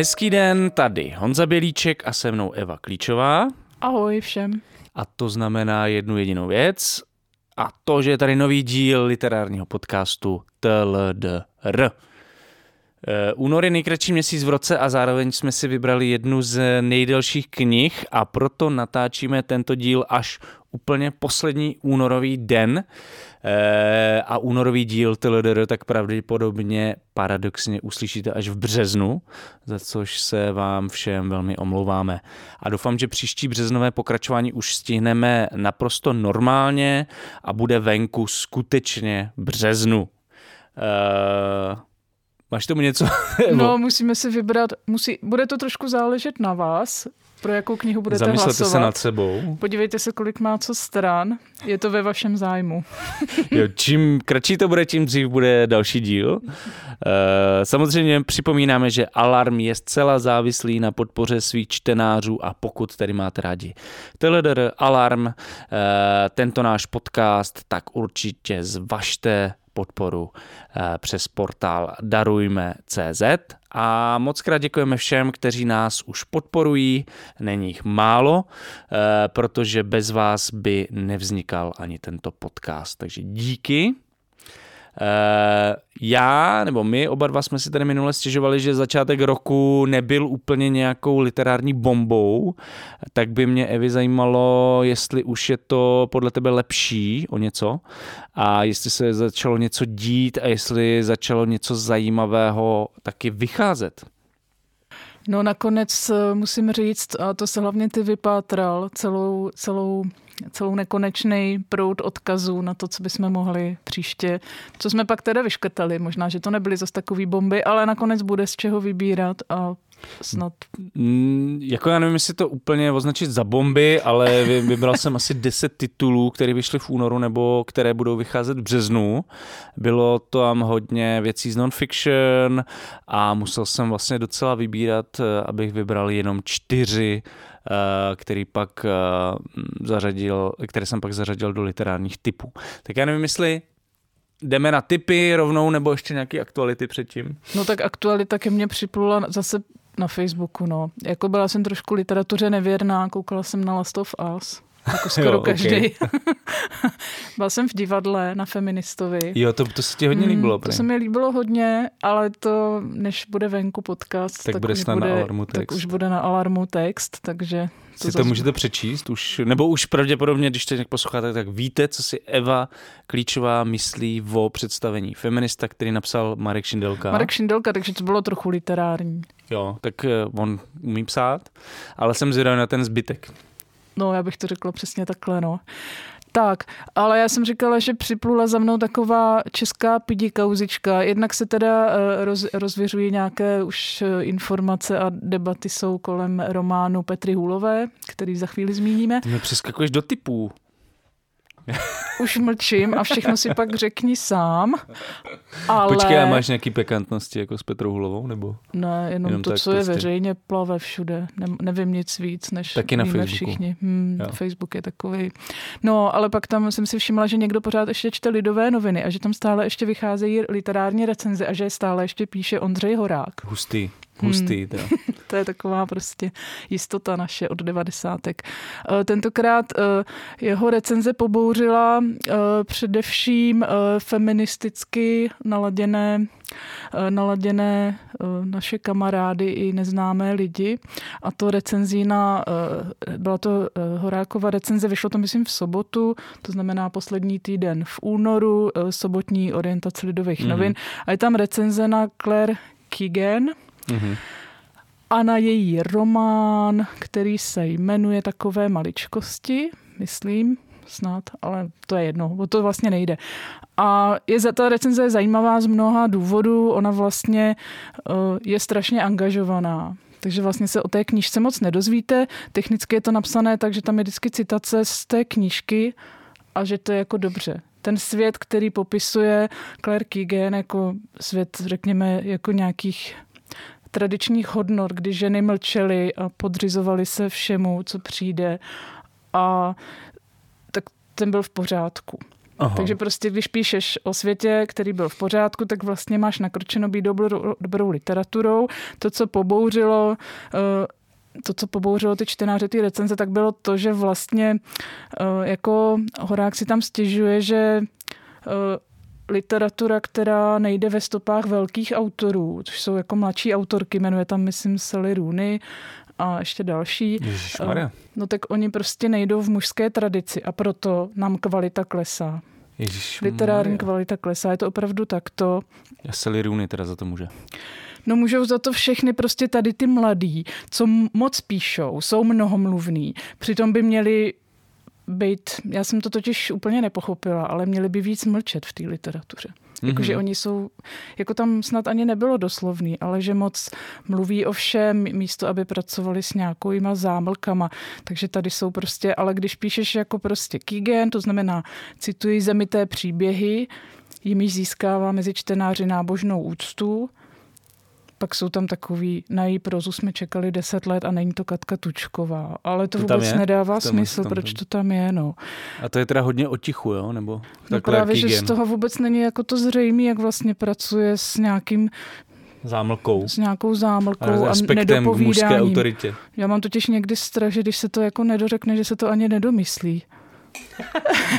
Hezký den, tady Honza Bělíček a se mnou Eva Klíčová. Ahoj všem. A to znamená jednu jedinou věc, a to, že je tady nový díl literárního podcastu TLDR. Eh, únor je nejkratší měsíc v roce a zároveň jsme si vybrali jednu z nejdelších knih a proto natáčíme tento díl až úplně poslední únorový den a únorový díl TLDR tak pravděpodobně paradoxně uslyšíte až v březnu, za což se vám všem velmi omlouváme. A doufám, že příští březnové pokračování už stihneme naprosto normálně a bude venku skutečně březnu. Uh, Máš tomu něco? no, musíme si vybrat, musí, bude to trošku záležet na vás, pro jakou knihu budete Zamyslete hlasovat. se nad sebou. Podívejte se, kolik má co stran. Je to ve vašem zájmu. jo, čím kratší to bude, tím dřív bude další díl. Uh, samozřejmě připomínáme, že Alarm je zcela závislý na podpoře svých čtenářů a pokud tedy máte rádi Teledr, Alarm, uh, tento náš podcast, tak určitě zvažte podporu eh, přes portál darujme.cz a moc krát děkujeme všem, kteří nás už podporují, není jich málo, eh, protože bez vás by nevznikal ani tento podcast, takže díky. Eh, já, nebo my oba dva jsme si tady minule stěžovali, že začátek roku nebyl úplně nějakou literární bombou, tak by mě Evi zajímalo, jestli už je to podle tebe lepší o něco a jestli se začalo něco dít a jestli začalo něco zajímavého taky vycházet. No nakonec eh, musím říct, a to se hlavně ty vypátral, celou, celou celou nekonečný proud odkazů na to, co bychom mohli příště. Co jsme pak teda vyškrtali, možná, že to nebyly zase takový bomby, ale nakonec bude z čeho vybírat a snad. Mm, jako já nevím, jestli to úplně označit za bomby, ale vybral jsem asi 10 titulů, které vyšly v únoru nebo které budou vycházet v březnu. Bylo tam hodně věcí z non-fiction a musel jsem vlastně docela vybírat, eh, abych vybral jenom čtyři Eh, který pak eh, zařadil, které jsem pak zařadil do literárních typů. Tak já nevím, jestli jdeme na typy rovnou, nebo ještě nějaké aktuality předtím? No tak aktualita ke mně připlula zase na Facebooku, no. Jako byla jsem trošku literatuře nevěrná, koukala jsem na Last of Us. Jako skoro jo, každý. Okay. Byl jsem v divadle na Feministovi. Jo, to, to se ti hodně líbilo. Mm, to se mi líbilo hodně, ale to, než bude venku podcast, tak, tak bude už bude, na Alarmu text. Tak už bude na Alarmu text, takže... To si to můžete přečíst už, nebo už pravděpodobně, když nějak posloucháte, tak víte, co si Eva Klíčová myslí o představení feminista, který napsal Marek Šindelka. Marek Šindelka, takže to bylo trochu literární. Jo, tak eh, on umí psát, ale jsem zvědavý na ten zbytek. No, já bych to řekla přesně takhle, no. Tak, ale já jsem říkala, že připlula za mnou taková česká pidi kauzička. Jednak se teda eh, roz, rozvěřují nějaké už eh, informace a debaty jsou kolem románu Petry Hůlové, který za chvíli zmíníme. Ty přeskakuješ do typů. Už mlčím a všechno si pak řekni sám. Ale... Počkej, a máš nějaký pekantnosti jako s Petrou Hulovou? Nebo ne, jenom, jenom to, co prostě... je veřejně, plave všude. Ne, nevím nic víc, než Taky na Facebooku. všichni. Hmm, Facebook je takový. No, ale pak tam jsem si všimla, že někdo pořád ještě čte lidové noviny a že tam stále ještě vycházejí literární recenze a že stále ještě píše Ondřej Horák. Hustý. Hustý, hmm. to je taková prostě jistota naše od devadesátek. Eh, tentokrát eh, jeho recenze pobouřila eh, především feministicky naladěné naladěné naše kamarády i neznámé lidi. A to recenzí na, byla to Horákova recenze, vyšlo to myslím v sobotu, to znamená poslední týden v únoru, sobotní orientace lidových mm-hmm. novin. A je tam recenze na Claire Kigen, Mm-hmm. A na její román, který se jmenuje Takové maličkosti, myslím, snad, ale to je jedno, o to vlastně nejde. A je, ta recenze je zajímavá z mnoha důvodů, ona vlastně uh, je strašně angažovaná. Takže vlastně se o té knížce moc nedozvíte. Technicky je to napsané tak, že tam je vždycky citace z té knížky a že to je jako dobře. Ten svět, který popisuje Claire Keegan jako svět, řekněme, jako nějakých tradičních hodnot, kdy ženy mlčely a podřizovaly se všemu, co přijde. A tak ten byl v pořádku. Aha. Takže prostě, když píšeš o světě, který byl v pořádku, tak vlastně máš nakročeno být dobrou, dobrou literaturou. To, co pobouřilo uh, to, co pobouřilo ty čtenáře ty recenze, tak bylo to, že vlastně uh, jako Horák si tam stěžuje, že uh, literatura, která nejde ve stopách velkých autorů, což jsou jako mladší autorky, jmenuje tam, myslím, Sally Rooney a ještě další. Ježišmarja. No tak oni prostě nejdou v mužské tradici a proto nám kvalita klesá. Ježišmarja. Literární kvalita klesá, je to opravdu takto. Já Sally Rooney teda za to může. No můžou za to všechny prostě tady ty mladí, co moc píšou, jsou mnohomluvný, přitom by měli být, já jsem to totiž úplně nepochopila, ale měli by víc mlčet v té literatuře. Mm-hmm. Jakože oni jsou, jako tam snad ani nebylo doslovný, ale že moc mluví o všem, místo aby pracovali s nějakýma zámlkama. Takže tady jsou prostě, ale když píšeš jako prostě Kigen, to znamená cituji zemité příběhy, jimiž získává mezi čtenáři nábožnou úctu, pak jsou tam takový, na její prozu jsme čekali deset let a není to Katka Tučková. Ale to, to vůbec nedává tam smysl, tam, proč to tam je. No. A to je teda hodně o tichu, jo? Nebo no právě, že z toho vůbec není jako to zřejmé, jak vlastně pracuje s nějakým zámlkou. S nějakou zámlkou a, a nedopovídáním. mužské autoritě. Já mám totiž někdy strach, že když se to jako nedořekne, že se to ani nedomyslí.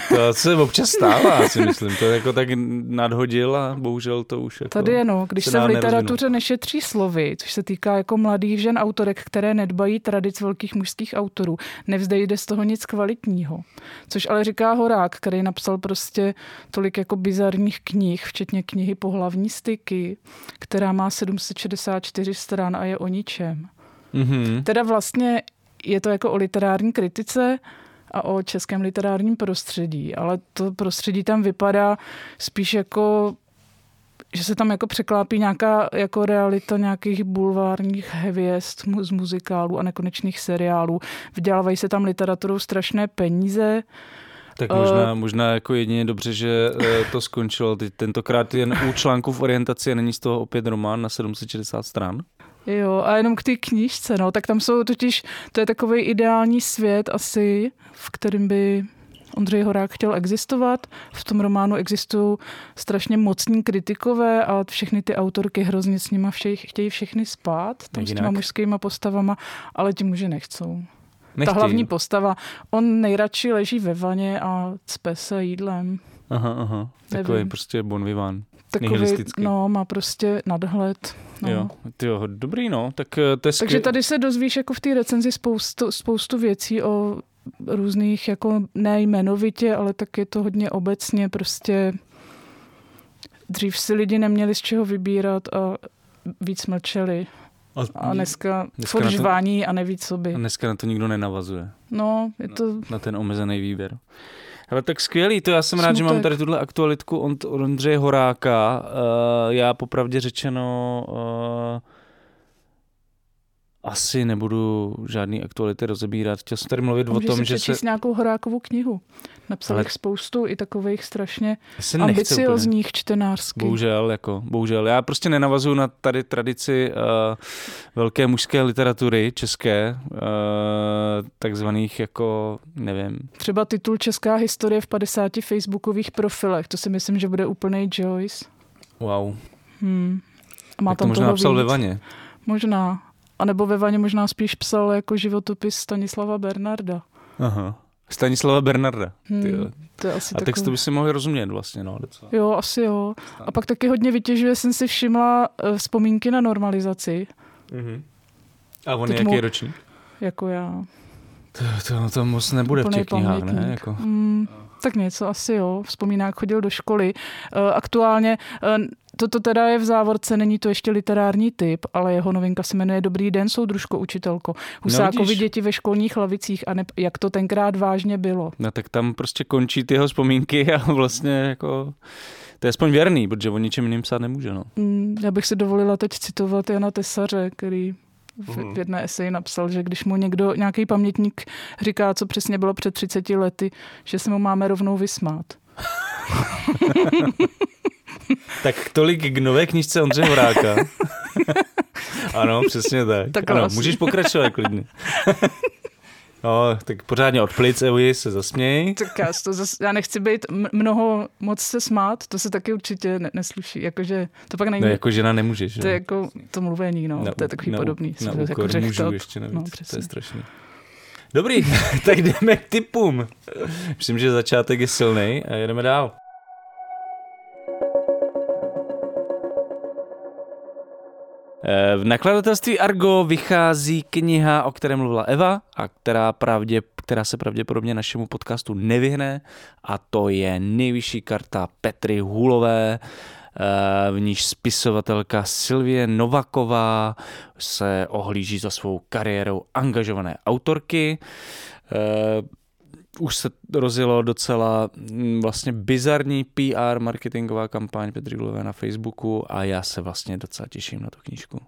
To se občas stává, si myslím. To jako tak nadhodil a bohužel to už jako Tady je no, když se, se v literatuře nerozvinout. nešetří slovy, což se týká jako mladých žen autorek, které nedbají tradic velkých mužských autorů, nevzdejde z toho nic kvalitního. Což ale říká Horák, který napsal prostě tolik jako bizarních knih, včetně knihy Pohlavní styky, která má 764 stran a je o ničem. Mm-hmm. Teda vlastně je to jako o literární kritice, a o českém literárním prostředí, ale to prostředí tam vypadá spíš jako že se tam jako překlápí nějaká jako realita nějakých bulvárních hvězd z muzikálů a nekonečných seriálů. Vdělávají se tam literaturou strašné peníze, tak možná, uh, možná jako jedině dobře, že eh, to skončilo. Teď tentokrát jen u článku v orientaci a není z toho opět román na 760 stran. Jo, a jenom k té knížce, no, tak tam jsou totiž, to je takový ideální svět asi, v kterém by Ondřej Horák chtěl existovat. V tom románu existují strašně mocní kritikové a všechny ty autorky hrozně s nima všej, chtějí všechny spát, tam s těma mužskýma postavama, ale ti muži nechcou. Nechtějí. Ta hlavní postava, on nejradši leží ve vaně a cpe se jídlem. Aha, aha. Takový Nevím. prostě bon vivant. Takový, no, má prostě nadhled. No. Jo, tyjo, dobrý no, tak eh, to je Takže tady se dozvíš jako v té recenzi spoustu, spoustu věcí o různých, jako ne jmenovitě, ale tak je to hodně obecně prostě dřív si lidi neměli z čeho vybírat a víc mlčeli. A, a dneska, dneska furt a neví, co by. A dneska na to nikdo nenavazuje. No, je to... Na, na ten omezený výběr. Ale tak skvělý, to já jsem Smutek. rád, že mám tady tuhle aktualitku od Ondřeje Horáka. Uh, já popravdě řečeno uh, asi nebudu žádný aktuality rozebírat. Chtěl jsem tady mluvit Můžeš o tom, že se... nějakou Horákovou knihu. Napsal Ale... jich spoustu i takových strašně ambiciozních čtenářských. Bohužel, jako, bohužel. Já prostě nenavazuju na tady tradici uh, velké mužské literatury české, uh, takzvaných jako, nevím. Třeba titul Česká historie v 50 facebookových profilech. To si myslím, že bude úplný Joyce. Wow. Hmm. A má tak tam to možná napsal ve vaně. Možná. A nebo ve vaně možná spíš psal jako životopis Stanislava Bernarda. Aha. Stanislava Bernarda. Hmm, to je asi a takový... to by si mohli rozumět vlastně. No, docela. Jo, asi jo. A pak taky hodně vytěžuje, jsem si všimla uh, vzpomínky na normalizaci. Mm-hmm. A on Teď je jaký mu... ročník? Jako já. To, to, to moc nebude Úplný v těch knihách, ne? Jako... Mm, tak něco asi jo. Vzpomíná, jak chodil do školy. Uh, aktuálně uh, Toto teda je v závorce, není to ještě literární typ, ale jeho novinka se jmenuje Dobrý den, soudružko, učitelko. Husákovi no, děti ve školních lavicích a ne, jak to tenkrát vážně bylo. No tak tam prostě končí ty jeho vzpomínky a vlastně jako... To je aspoň věrný, protože o ničem jiným psát nemůže. No. Mm, já bych si dovolila teď citovat Jana Tesaře, který v, v jedné eseji napsal, že když mu někdo, nějaký pamětník říká, co přesně bylo před 30 lety, že se mu máme rovnou vysmát. tak tolik k nové knižce Ondřeje Horáka. ano, přesně tak. tak ano, můžeš pokračovat klidně. No, tak pořádně od plic, Evi, se zasměj. Tak já, to zas, já nechci být mnoho moc se smát, to se taky určitě ne, nesluší. Jakože to pak není... No, jako žena nemůžeš. To je jako to mluvení, no. Na, to je takový na, podobný. Na, na jako mužů ještě navíc. No, to je strašný. Dobrý, tak jdeme k typům. Myslím, že začátek je silný a jedeme dál. V nakladatelství Argo vychází kniha, o které mluvila Eva a která, pravdě, která se pravděpodobně našemu podcastu nevyhne a to je nejvyšší karta Petry Hůlové, eh, v níž spisovatelka Silvie Novaková se ohlíží za svou kariérou angažované autorky. Už se rozjelo docela mm, vlastně bizarní PR marketingová kampaň Petry Gulové na Facebooku a já se vlastně docela těším na tu knížku.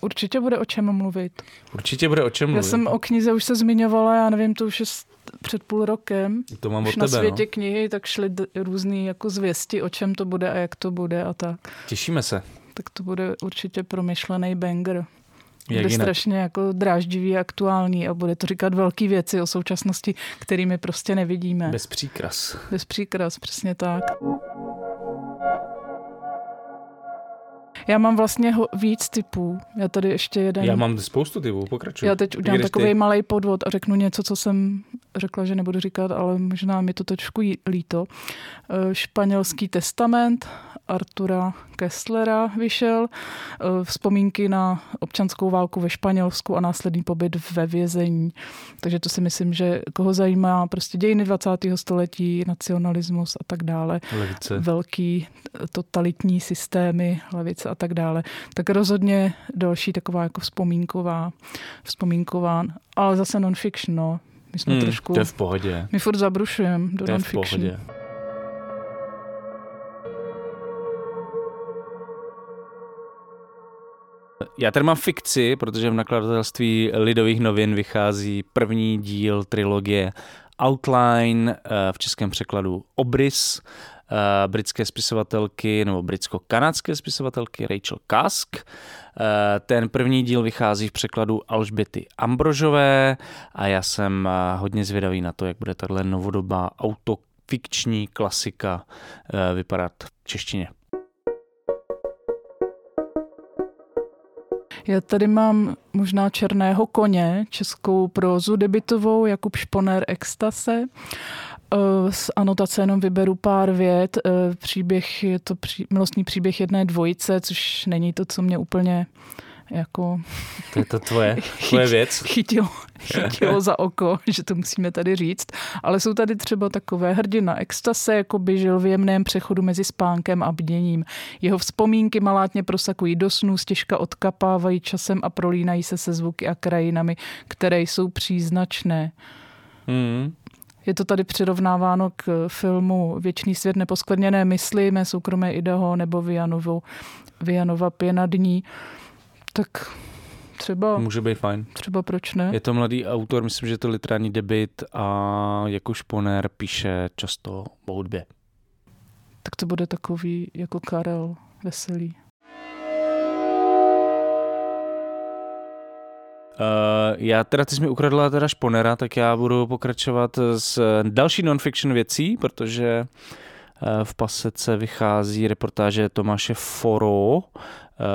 Určitě bude o čem mluvit. Určitě bude o čem mluvit. Já jsem o knize už se zmiňovala, já nevím, to už je před půl rokem. To mám už od tebe, na světě no. knihy, tak šly různé jako zvěsti, o čem to bude a jak to bude a tak. Těšíme se. Tak to bude určitě promyšlený banger. Jak bude jinak? strašně jako dráždivý a aktuální a bude to říkat velké věci o současnosti, kterými prostě nevidíme. Bez příkras. Bez příkras, přesně tak. Já mám vlastně ho, víc typů. Já tady ještě jeden. Já mám spoustu typů, pokračuj. Já teď udělám takový malý podvod a řeknu něco, co jsem řekla, že nebudu říkat, ale možná mi to trošku líto. Španělský testament Artura Kesslera vyšel. Vzpomínky na občanskou válku ve Španělsku a následný pobyt ve vězení. Takže to si myslím, že koho zajímá prostě dějiny 20. století, nacionalismus a tak dále. Levice. Velký totalitní systémy, levice a tak dále. Tak rozhodně další taková jako vzpomínková, vzpomínková, ale zase non-fiction, no. My jsme Hmm, trošku... to je v pohodě. My furt zabrušujeme do To je v non-fiction. Já tady mám fikci, protože v nakladatelství Lidových novin vychází první díl trilogie Outline, eh, v českém překladu Obrys, eh, britské spisovatelky nebo britsko-kanadské spisovatelky Rachel Kask. Eh, Ten první díl vychází v překladu Alžběty Ambrožové a já jsem hodně zvědavý na to, jak bude tahle novodobá autofikční klasika vypadat v češtině. Já tady mám možná Černého koně, českou prózu debitovou, Jakub Šponer Extase. Eh, Z anotace jenom vyberu pár vět. Eh, Příběh je to pří, milostný příběh jedné dvojice, což není to, co mě úplně jako To je to tvoje, tvoje věc. chytilo, chytilo za oko, že to musíme tady říct. Ale jsou tady třeba takové hrdina extase, jako by žil v jemném přechodu mezi spánkem a bděním. Jeho vzpomínky malátně prosakují do snů, stěžka odkapávají časem a prolínají se se zvuky a krajinami, které jsou příznačné. Mm. Je to tady přirovnáváno k filmu Věčný svět neposkvrněné mysli, mé soukromé Idaho nebo Vianovo, Vianova pěna dní. Tak třeba, Může být fajn. třeba proč ne? Je to mladý autor, myslím, že je to literární debit a jako šponer píše často o hudbě. Tak to bude takový jako Karel Veselý. Uh, já teda, ty jsi mi ukradla teda šponera, tak já budu pokračovat s další non-fiction věcí, protože uh, v pasece vychází reportáže Tomáše Foro, uh,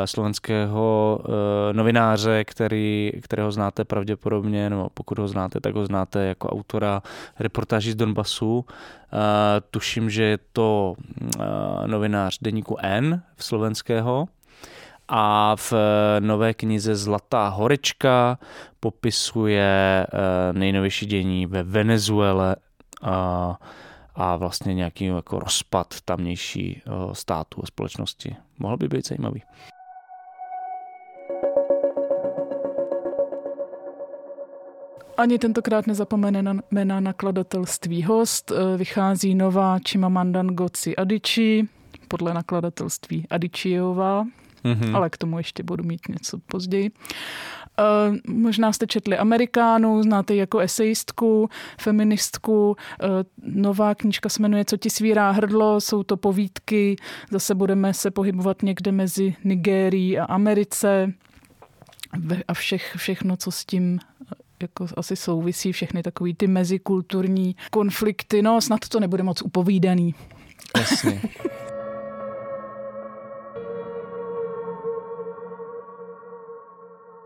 slovenského uh, novináře, který, kterého znáte pravděpodobně, nebo pokud ho znáte, tak ho znáte jako autora reportáží z Donbasu. Tuším, že je to novinář deníku N v slovenského a v nové knize Zlatá horečka popisuje eh, nejnovější dění ve Venezuele a vlastně nějaký jako rozpad tamnější eh, státu a společnosti. Mohl by být zajímavý. Ani tentokrát nezapomeneme na nakladatelství host. Eh, Vychází nová Chimamanda Ngozi Adichie podle nakladatelství Adichiová, Mm-hmm. ale k tomu ještě budu mít něco později. Uh, možná jste četli Amerikánu, znáte jako esejistku, feministku. Uh, nová knížka se jmenuje Co ti svírá hrdlo, jsou to povídky. Zase budeme se pohybovat někde mezi Nigérií a Americe a všech, všechno, co s tím jako asi souvisí všechny takový ty mezikulturní konflikty. No, snad to nebude moc upovídaný. Jasně.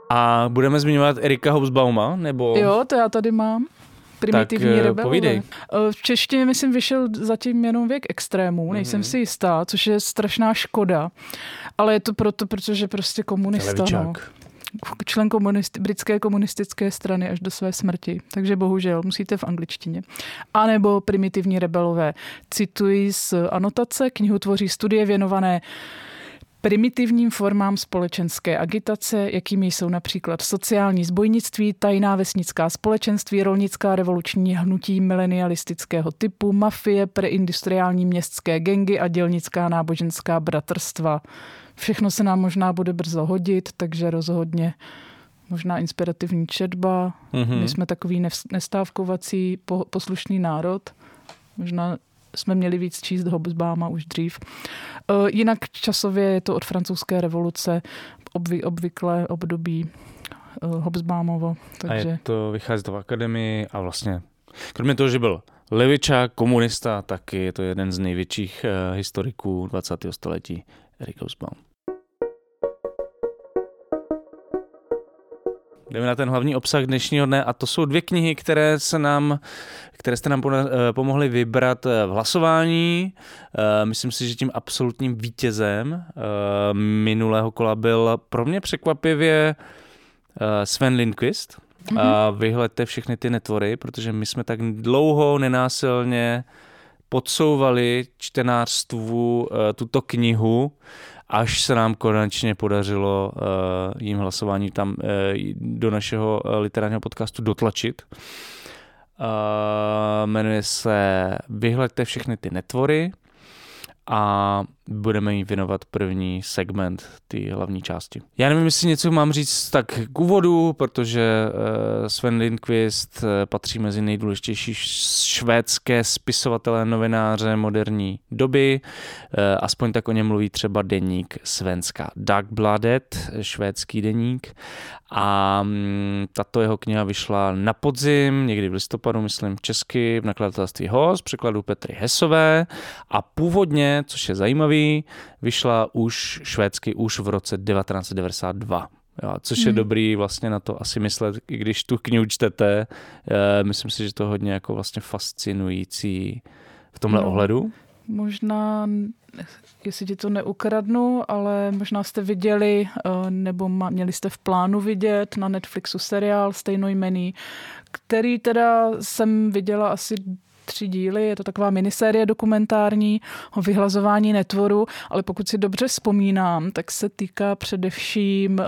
A budeme zmiňovat Erika Hobsbauma, nebo? Jo, to já tady mám. Primitivní tak, rebelové. Povídej. Eh, v češtině, myslím, vyšel zatím jenom věk extrémů, nejsem mm-hmm. si jistá, což je strašná škoda. Ale je to proto, protože prostě komunista. No člen komunist, britské komunistické strany až do své smrti. Takže bohužel musíte v angličtině. A nebo primitivní rebelové. Cituji z anotace, knihu tvoří studie věnované primitivním formám společenské agitace, jakými jsou například sociální zbojnictví, tajná vesnická společenství, rolnická revoluční hnutí milenialistického typu, mafie, preindustriální městské gengy a dělnická náboženská bratrstva. Všechno se nám možná bude brzo hodit, takže rozhodně možná inspirativní četba. Mm-hmm. My jsme takový nestávkovací poslušný národ. Možná jsme měli víc číst Hobsbáma už dřív. E, jinak časově je to od francouzské revoluce obvy, obvyklé období e, Hobsbámovo. Takže... A je to, vychází to v akademii a vlastně, kromě toho, že byl levičák, komunista, tak je to jeden z největších uh, historiků 20. století, Erik Hobsbawm. Jdeme na ten hlavní obsah dnešního dne a to jsou dvě knihy, které se nám, které jste nám eh, pomohli vybrat eh, v hlasování. Eh, myslím si, že tím absolutním vítězem minulého kola byl pro mě překvapivě Sven Lindqvist. Mm-hmm. A vyhledte všechny ty netvory, protože my jsme tak dlouho nenásilně podsouvali čtenářstvu tuto knihu až se nám konečně podařilo uh, jím hlasování tam uh, do našeho uh, literárního podcastu dotlačit. Jmenuje se Vyhleďte všechny ty netvory a budeme jí věnovat první segment ty hlavní části. Já nevím, jestli něco mám říct tak k úvodu, protože uh, Sven Lindqvist uh, patří mezi nejdůležitější švédské spisovatele, novináře moderní doby. Uh, aspoň tak o něm mluví třeba deník Svenska Dagbladet, švédský deník. A um, tato jeho kniha vyšla na podzim, někdy v listopadu, myslím, česky, v nakladatelství HOS, překladu Petry Hesové. A původně, což je zajímavé, Movie vyšla už švédsky už v roce 1992. Jo, což je hmm. dobrý vlastně na to asi myslet, i když tu knihu čtete. E, myslím si, že to je hodně jako vlastně fascinující v tomhle no, ohledu. Možná, jestli ti to neukradnu, ale možná jste viděli, eh, nebo měli jste v plánu vidět na Netflixu seriál stejnojmený, který teda jsem viděla asi tři díly, je to taková minisérie dokumentární o vyhlazování netvoru, ale pokud si dobře vzpomínám, tak se týká především uh,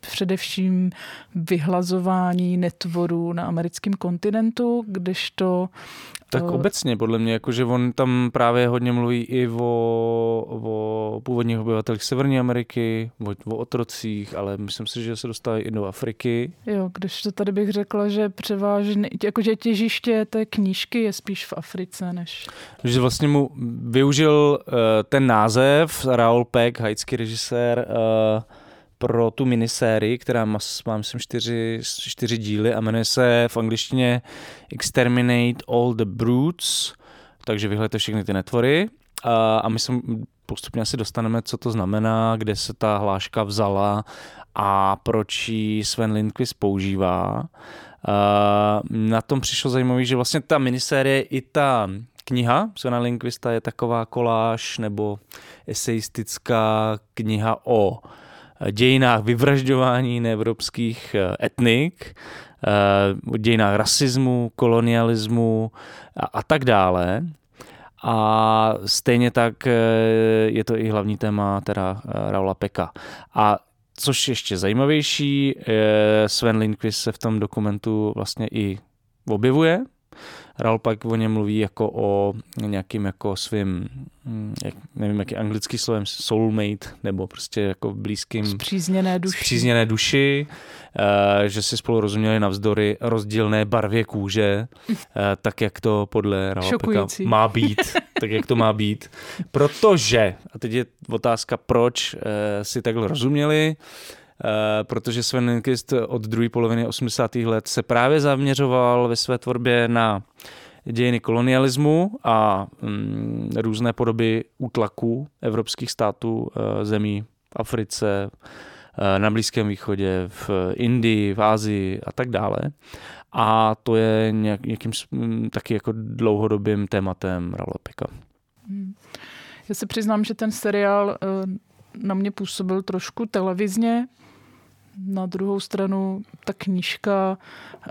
především vyhlazování netvorů na americkém kontinentu, kdežto tak uh, obecně, podle mě, jakože on tam právě hodně mluví i o, o původních obyvatelích Severní Ameriky, o, o otrocích, ale myslím si, že se dostávají i do Afriky. Jo, když to tady bych řekla, že převážně, jakože těžiště té knížky je spíš v Africe, než... Že vlastně mu využil uh, ten název, Raoul Peck, haitský režisér, uh, pro tu minisérii, která má, má myslím, čtyři, čtyři díly a jmenuje se v angličtině Exterminate All the Brutes, takže vyhledajte všechny ty netvory a, a my se postupně asi dostaneme, co to znamená, kde se ta hláška vzala a proč ji Sven Lindqvist používá. Na tom přišlo zajímavé, že vlastně ta minisérie i ta kniha Svena Lindqvista je taková koláž nebo eseistická kniha o dějinách vyvražďování neevropských eh, etnik, o eh, dějinách rasismu, kolonialismu a, a tak dále. A stejně tak eh, je to i hlavní téma teda Raula Peka. A což ještě zajímavější, Sven Lindqvist se v tom dokumentu vlastně i objevuje, Raul pak o něm mluví jako o nějakým jako svým, hm, jak, nevím, jaký anglický slovem, soulmate, nebo prostě jako blízkým... Zpřízněné duši. Zpřízněné duši, uh, že si spolu rozuměli navzdory rozdílné barvě kůže, uh, tak jak to podle Raula má být, tak jak to má být. Protože, a teď je otázka, proč uh, si takhle rozuměli, protože Sven Lindqvist od druhé poloviny 80. let se právě zaměřoval ve své tvorbě na dějiny kolonialismu a mm, různé podoby útlaku evropských států, e, zemí v Africe, e, na Blízkém východě, v Indii, v Ázii a tak dále. A to je nějak, nějakým taky jako dlouhodobým tématem Ralopika. Hmm. Já se přiznám, že ten seriál e, na mě působil trošku televizně, na druhou stranu ta knížka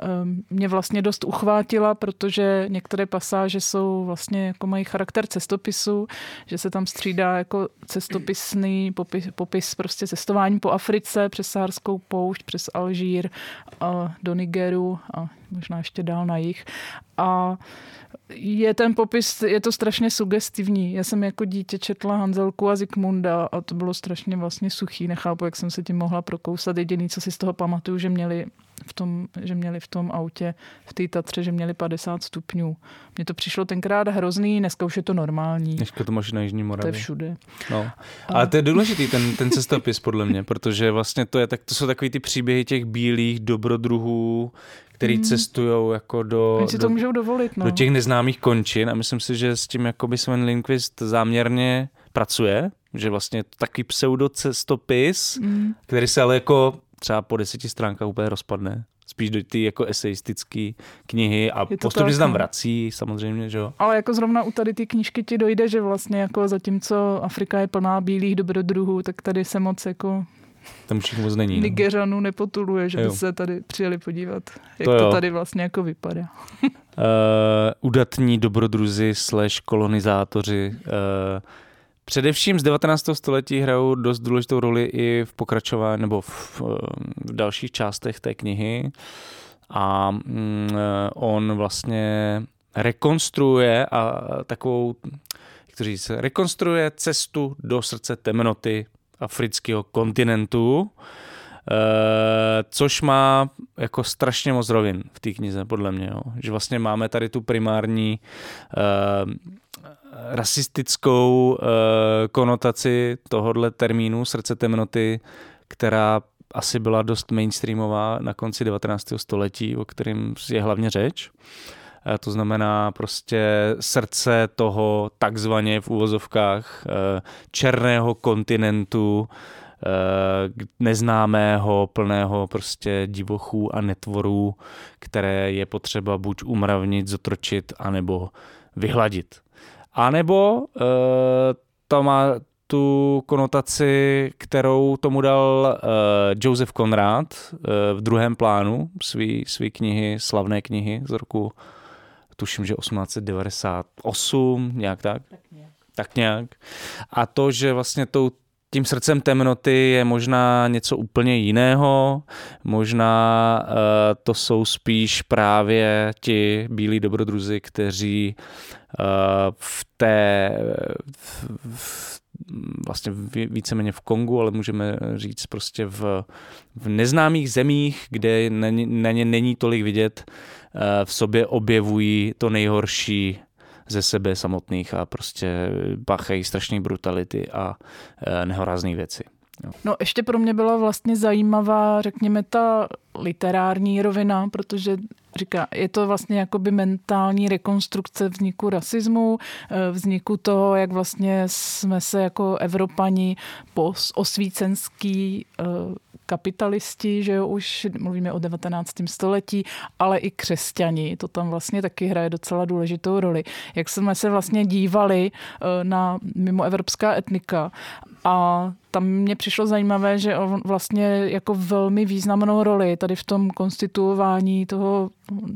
ehm, mě vlastně dost uchvátila, protože některé pasáže jsou vlastně jako mají charakter cestopisu, že se tam střídá jako cestopisný popis, popis prostě cestování po Africe přes Saharskou poušť, přes Alžír a do Nigeru a možná ještě dál na jich. A je ten popis, je to strašně sugestivní. Já jsem jako dítě četla Hanzelku a Zikmunda a to bylo strašně vlastně suchý. Nechápu, jak jsem se tím mohla prokousat. Jediný, co si z toho pamatuju, že měli v tom, že měli v tom autě, v té Tatře, že měli 50 stupňů. Mně to přišlo tenkrát hrozný, dneska už je to normální. Dneska to máš na Jižní Moravě. To je všude. No. Ale to je důležitý, ten, ten cestopis podle mě, protože vlastně to, je, tak, to jsou takový ty příběhy těch bílých dobrodruhů, který hmm. cestují jako do, Oni si to do, můžou dovolit, no. do těch neznámých končin a myslím si, že s tím jakoby Sven Lindqvist záměrně pracuje, že vlastně takový pseudocestopis, hmm. který se ale jako třeba po deseti stránkách úplně rozpadne spíš do ty jako eseistické knihy a postupně se tam no. vrací samozřejmě, že jo. Ale jako zrovna u tady ty knížky ti dojde, že vlastně jako zatímco Afrika je plná bílých dobrodruhů, tak tady se moc jako tam už moc není. No. Nigeřanů nepotuluje, že by se tady přijeli podívat, jak to, to tady vlastně jako vypadá. uh, udatní dobrodruzi slash kolonizátoři uh, Především z 19. století hrajou dost důležitou roli i v pokračování nebo v, v dalších částech té knihy. A mm, on vlastně rekonstruuje a takovou, jak to říct, rekonstruuje cestu do srdce temnoty afrického kontinentu, Uh, což má jako strašně moc rovin v té knize, podle mě. Jo. Že vlastně máme tady tu primární uh, rasistickou uh, konotaci tohohle termínu srdce temnoty, která asi byla dost mainstreamová na konci 19. století, o kterým je hlavně řeč. Uh, to znamená prostě srdce toho takzvaně v úvozovkách uh, černého kontinentu, neznámého, plného prostě divochů a netvorů, které je potřeba buď umravnit, zotročit, anebo vyhladit. A nebo uh, to má tu konotaci, kterou tomu dal uh, Joseph Conrad uh, v druhém plánu svý, svý knihy, slavné knihy z roku, tuším, že 1898, nějak tak. Tak nějak. Tak nějak. A to, že vlastně tou tím srdcem temnoty je možná něco úplně jiného, možná uh, to jsou spíš právě ti bílí dobrodruzi, kteří uh, v té v, v, vlastně víceméně v Kongu, ale můžeme říct prostě v, v neznámých zemích, kde na ně, na ně není tolik vidět, uh, v sobě objevují to nejhorší ze sebe samotných a prostě páchají strašné brutality a e, nehorázné věci. Jo. No ještě pro mě byla vlastně zajímavá, řekněme, ta literární rovina, protože říká, je to vlastně jakoby mentální rekonstrukce vzniku rasismu, e, vzniku toho, jak vlastně jsme se jako Evropani po osvícenský e, kapitalisti, že jo, už mluvíme o 19. století, ale i křesťani, to tam vlastně taky hraje docela důležitou roli. Jak jsme se vlastně dívali eh, na mimoevropská etnika a tam mě přišlo zajímavé, že on vlastně jako velmi významnou roli tady v tom konstituování toho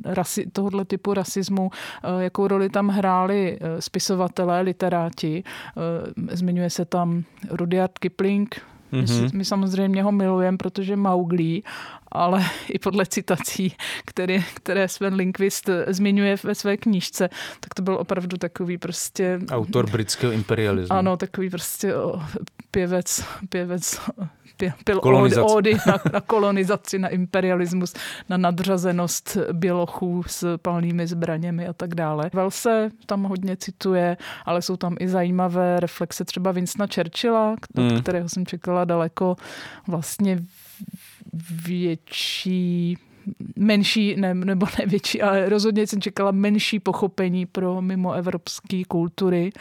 rasi, tohohle typu rasismu, eh, jakou roli tam hráli eh, spisovatelé, literáti. Zmiňuje se tam Rudyard Kipling, Mm-hmm. My, my samozřejmě ho milujeme, protože Mauglí, ale i podle citací, které, které Sven Linkvist zmiňuje ve své knížce, tak to byl opravdu takový prostě... Autor britského imperialismu. Ano, takový prostě pěvec, pěvec pěl kolonizaci. ódy na, na kolonizaci, na imperialismus, na nadřazenost bělochů s palnými zbraněmi a tak dále. Velse tam hodně cituje, ale jsou tam i zajímavé reflexe třeba Winstona Churchilla, od hmm. kterého jsem čekala daleko vlastně větší menší, ne, nebo ne větší, ale rozhodně jsem čekala menší pochopení pro mimo evropské kultury.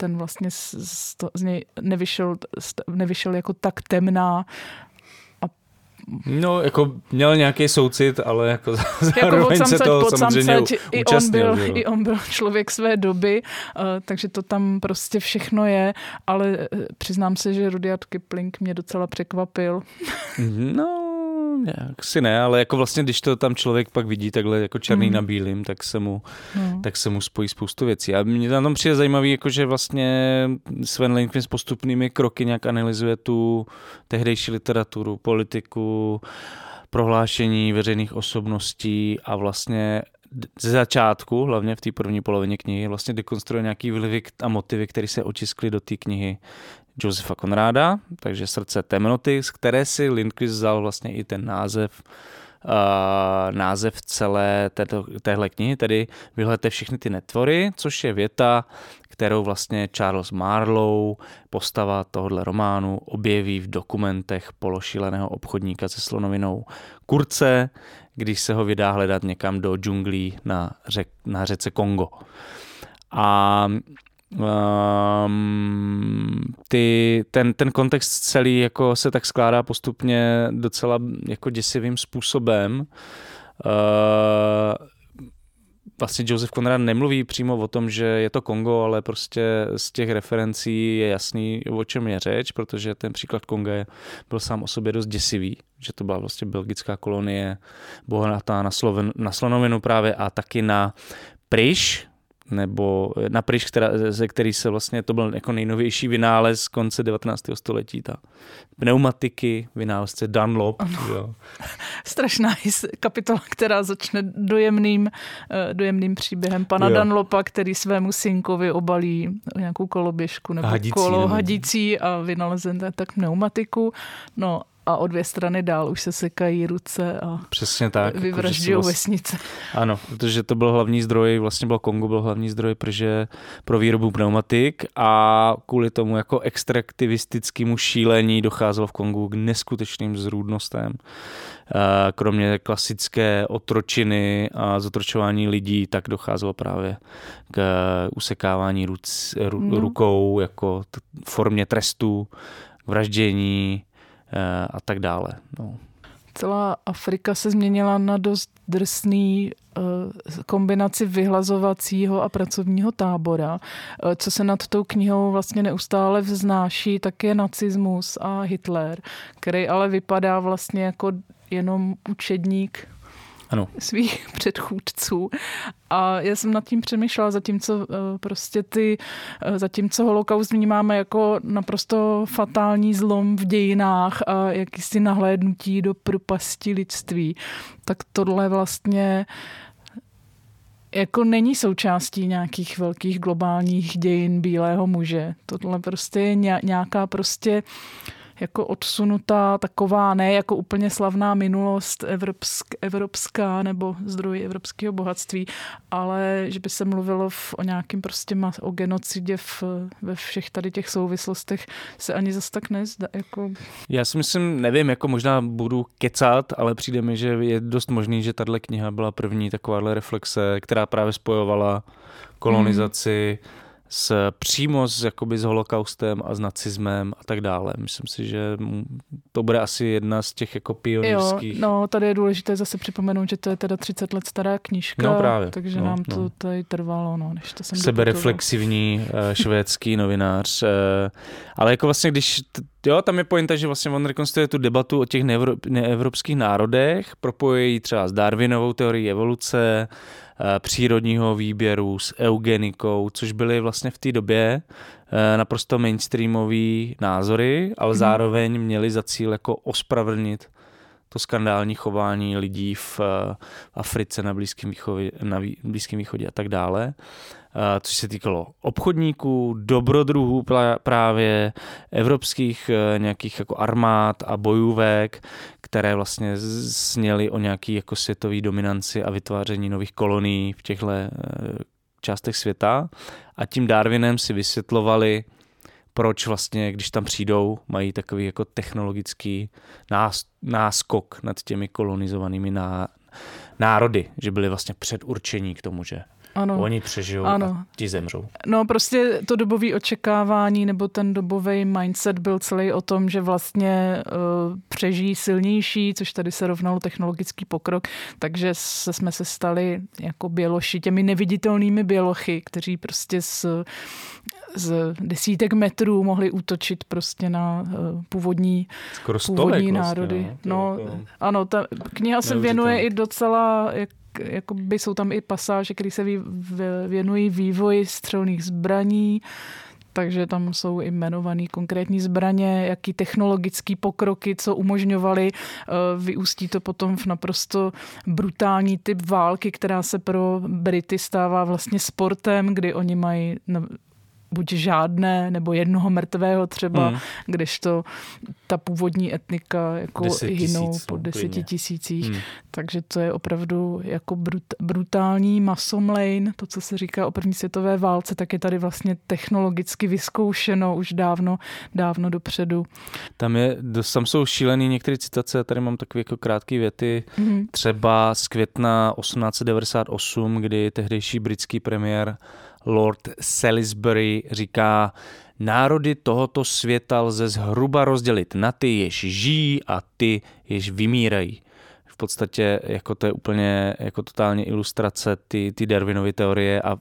Ten vlastně z, z, to, z něj nevyšel, nevyšel jako tak temná No, jako měl nějaký soucit, ale jako zároveň jako se toho samozřejmě i on, byl, I on byl člověk své doby, uh, takže to tam prostě všechno je, ale uh, přiznám se, že Rudyard Kipling mě docela překvapil. No, nějak si ne, ale jako vlastně, když to tam člověk pak vidí takhle jako černý mm. na bílým, tak se mu, no. tak se mu spojí spoustu věcí. A mě tam přijde zajímavý, jako že vlastně Sven Lindqvist s postupnými kroky nějak analyzuje tu tehdejší literaturu, politiku, prohlášení veřejných osobností a vlastně ze začátku, hlavně v té první polovině knihy, vlastně dekonstruuje nějaký vlivy a motivy, které se očiskly do té knihy Josefa Konráda, takže Srdce temnoty, z které si Lindquist vzal vlastně i ten název uh, název celé této, téhle knihy, tedy vyhledte všechny ty netvory, což je věta, kterou vlastně Charles Marlowe, postava tohohle románu, objeví v dokumentech pološileného obchodníka se slonovinou Kurce, když se ho vydá hledat někam do džunglí na, řek, na řece Kongo. A Um, ty, ten, ten kontext celý jako se tak skládá postupně docela jako děsivým způsobem. Uh, vlastně Joseph Conrad nemluví přímo o tom, že je to Kongo, ale prostě z těch referencí je jasný, o čem je řeč, protože ten příklad Konga je, byl sám o sobě dost děsivý, že to byla vlastně belgická kolonie, bohatá na, sloven, na slonovinu právě a taky na pryš, nebo na pryč, která, ze který se vlastně, to byl jako nejnovější vynález z konce 19. století, ta pneumatiky, vynálezce Dunlop. Jo. Strašná kapitola, která začne dojemným, eh, dojemným příběhem pana jo. Dunlopa, který svému synkovi obalí nějakou koloběžku nebo hadící, kolo hadící a vynalezen tak pneumatiku. No a o dvě strany dál už se sekají ruce a Přesně tak, vyvražďují jako, vlastně, vesnice. Ano, protože to byl hlavní zdroj, vlastně byl Kongo byl hlavní zdroj protože pro výrobu pneumatik a kvůli tomu jako extraktivistickému šílení docházelo v Kongu k neskutečným zrůdnostem. Kromě klasické otročiny a zotročování lidí, tak docházelo právě k usekávání ruc, ru, no. rukou jako formě trestu, vraždění, Eh, a tak dále. No. Celá Afrika se změnila na dost drsný eh, kombinaci vyhlazovacího a pracovního tábora. Eh, co se nad tou knihou vlastně neustále vznáší, tak je nacismus a Hitler, který ale vypadá vlastně jako jenom učedník ano. svých předchůdců. A já jsem nad tím přemýšlela, zatímco eh, prostě ty, eh, zatímco holokaust vnímáme jako naprosto fatální zlom v dějinách a jakýsi nahlédnutí do propasti lidství, tak tohle vlastně jako není součástí nějakých velkých globálních dějin bílého muže. Tohle prostě je nějaká prostě uh, jako odsunutá taková, ne jako úplně slavná minulost evropsk, evropská nebo zdroj evropského bohatství, ale že by se mluvilo v, o nějakém prostě o genocidě v, ve všech tady těch souvislostech se ani zas tak nezdá. Jako... Já si myslím, nevím, jako možná budu kecat, ale přijde mi, že je dost možný, že tahle kniha byla první takováhle reflexe, která právě spojovala kolonizaci, hmm s, přímo s, jakoby s holokaustem a s nacismem a tak dále. Myslím si, že to bude asi jedna z těch jako pionýrských. Jo, no tady je důležité zase připomenout, že to je teda 30 let stará knížka, no, právě. takže no, nám to no. tady trvalo, no, než to jsem Sebereflexivní uh, švédský novinář. Uh, ale jako vlastně, když Jo, tam je pointa, že vlastně on rekonstruuje tu debatu o těch neevropských národech, propojí třeba s Darwinovou teorií evoluce, Eh, přírodního výběru, s eugenikou, což byly vlastně v té době eh, naprosto mainstreamové názory, ale mm. zároveň měli za cíl jako ospravedlnit to skandální chování lidí v eh, Africe, na Blízkém východě, na Blízkém východě a tak dále. Což se týkalo obchodníků, dobrodruhů právě, evropských nějakých jako armád a bojůvek, které vlastně sněly o nějaký jako světový dominanci a vytváření nových kolonií v těchto částech světa. A tím Darwinem si vysvětlovali, proč vlastně, když tam přijdou, mají takový jako technologický náskok nad těmi kolonizovanými národy, že byli vlastně předurčení k tomu, že ano. Oni přežijou ano. a ti zemřou. No prostě to dobové očekávání nebo ten dobový mindset byl celý o tom, že vlastně uh, přežijí silnější, což tady se rovnalo technologický pokrok, takže se, jsme se stali jako běloši, těmi neviditelnými bělochy, kteří prostě s z desítek metrů mohli útočit prostě na uh, původní, Skoro původní vlastně, národy. Vlastně, no, no jako... ano, ta kniha se věnuje i docela jak jakoby jsou tam i pasáže, které se věnují vývoji střelných zbraní, takže tam jsou i jmenované konkrétní zbraně, jaký technologický pokroky, co umožňovaly. Eh, vyústí to potom v naprosto brutální typ války, která se pro Brity stává vlastně sportem, kdy oni mají buď žádné, nebo jednoho mrtvého třeba, hmm. kdežto ta původní etnika jako hynou po no, deseti tisících. Hmm. Takže to je opravdu jako brut, brutální masomlejn, to, co se říká o první světové válce, tak je tady vlastně technologicky vyzkoušeno už dávno, dávno dopředu. Tam, je, tam jsou šílený některé citace, tady mám takové jako krátké věty, hmm. třeba z května 1898, kdy tehdejší britský premiér Lord Salisbury říká, národy tohoto světa lze zhruba rozdělit na ty, jež žijí a ty, jež vymírají. V podstatě jako to je úplně jako totálně ilustrace ty, ty Darwinovy teorie a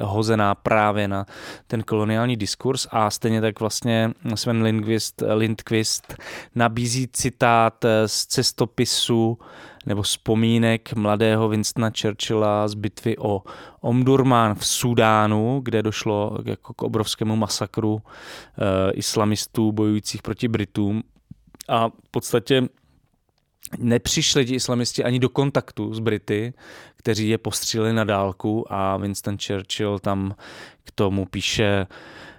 hozená právě na ten koloniální diskurs a stejně tak vlastně Sven Lindqvist, Lindqvist nabízí citát z cestopisu nebo vzpomínek mladého Winstona Churchilla z bitvy o Omdurman v Sudánu, kde došlo jako k obrovskému masakru e, islamistů bojujících proti Britům. A v podstatě nepřišli ti islamisti ani do kontaktu s Brity, kteří je postříleli na dálku a Winston Churchill tam k tomu píše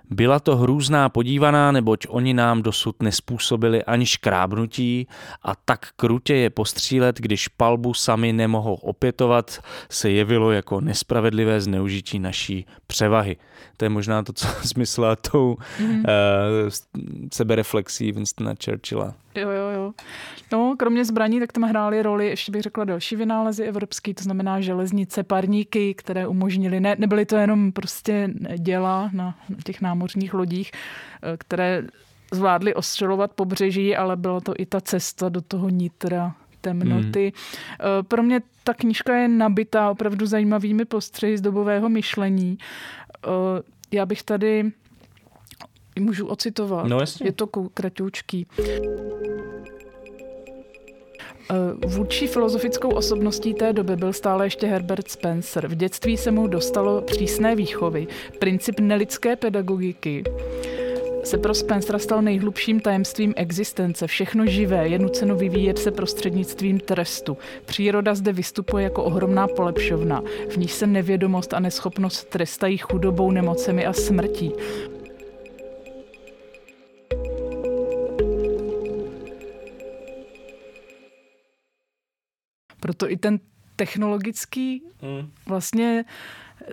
byla to hrůzná podívaná, neboť oni nám dosud nespůsobili ani škrábnutí a tak krutě je postřílet, když palbu sami nemohou opětovat, se jevilo jako nespravedlivé zneužití naší převahy. To je možná to, co smyslela tou mm-hmm. uh, sebereflexí Winstona Churchilla. Jo, jo, jo. No, kromě zbraní, tak tam hrály roli, ještě bych řekla, další vynálezy evropský, to znamená železnice, parníky, které umožnily, ne, nebyly to jenom prostě děla na, na těch námořních lodích, eh, které zvládly ostřelovat pobřeží, ale byla to i ta cesta do toho nitra temnoty. Hmm. Pro mě ta knížka je nabitá opravdu zajímavými postřehy z dobového myšlení. Eh, já bych tady můžu ocitovat. No jasně. Je to kratoučký. Eh, vůdčí filozofickou osobností té doby byl stále ještě Herbert Spencer. V dětství se mu dostalo přísné výchovy, princip nelidské pedagogiky, se pro Spencera stal nejhlubším tajemstvím existence. Všechno živé je nuceno vyvíjet se prostřednictvím trestu. Příroda zde vystupuje jako ohromná polepšovna. V níž se nevědomost a neschopnost trestají chudobou, nemocemi a smrtí. Proto i ten technologický hmm. vlastně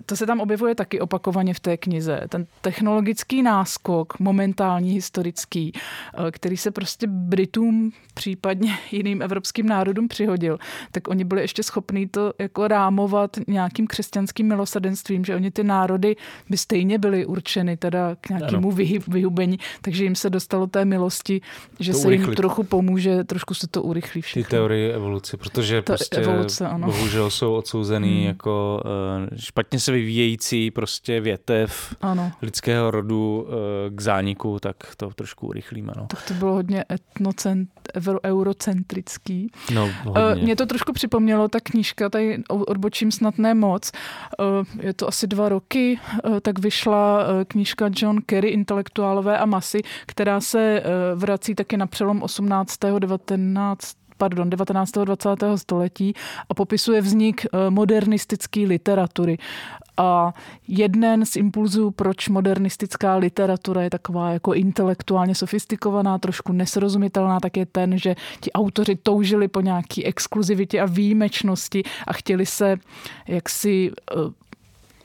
to se tam objevuje taky opakovaně v té knize. Ten technologický náskok, momentální, historický, eh, který se prostě Britům, případně jiným evropským národům přihodil, tak oni byli ještě schopní to jako rámovat nějakým křesťanským milosrdenstvím, že oni ty národy by stejně byly určeny teda k nějakému vyhubení, takže jim se dostalo té milosti, že to se urychlit. jim trochu pomůže, trošku se to urychlí všechno. Ty teorie evoluce, protože Ta prostě evoluce, ano. bohužel jsou odsouzený hmm. jako uh, špatně se vyvíjející prostě větev ano. lidského rodu eh, k zániku, tak to trošku urychlíme. No. Tak to bylo hodně etnocent, eurocentrický. No, hodně. Eh, mě to trošku připomnělo, ta knížka, tady odbočím snad ne moc, eh, je to asi dva roky, tak vyšla knížka John Kerry, Intelektuálové a masy, která se vrací taky na přelom 18. 19 pardon, 19. 20. století a popisuje vznik eh, modernistické literatury. A jeden z impulzů, proč modernistická literatura je taková jako intelektuálně sofistikovaná, trošku nesrozumitelná, tak je ten, že ti autoři toužili po nějaký exkluzivitě a výjimečnosti a chtěli se jaksi eh,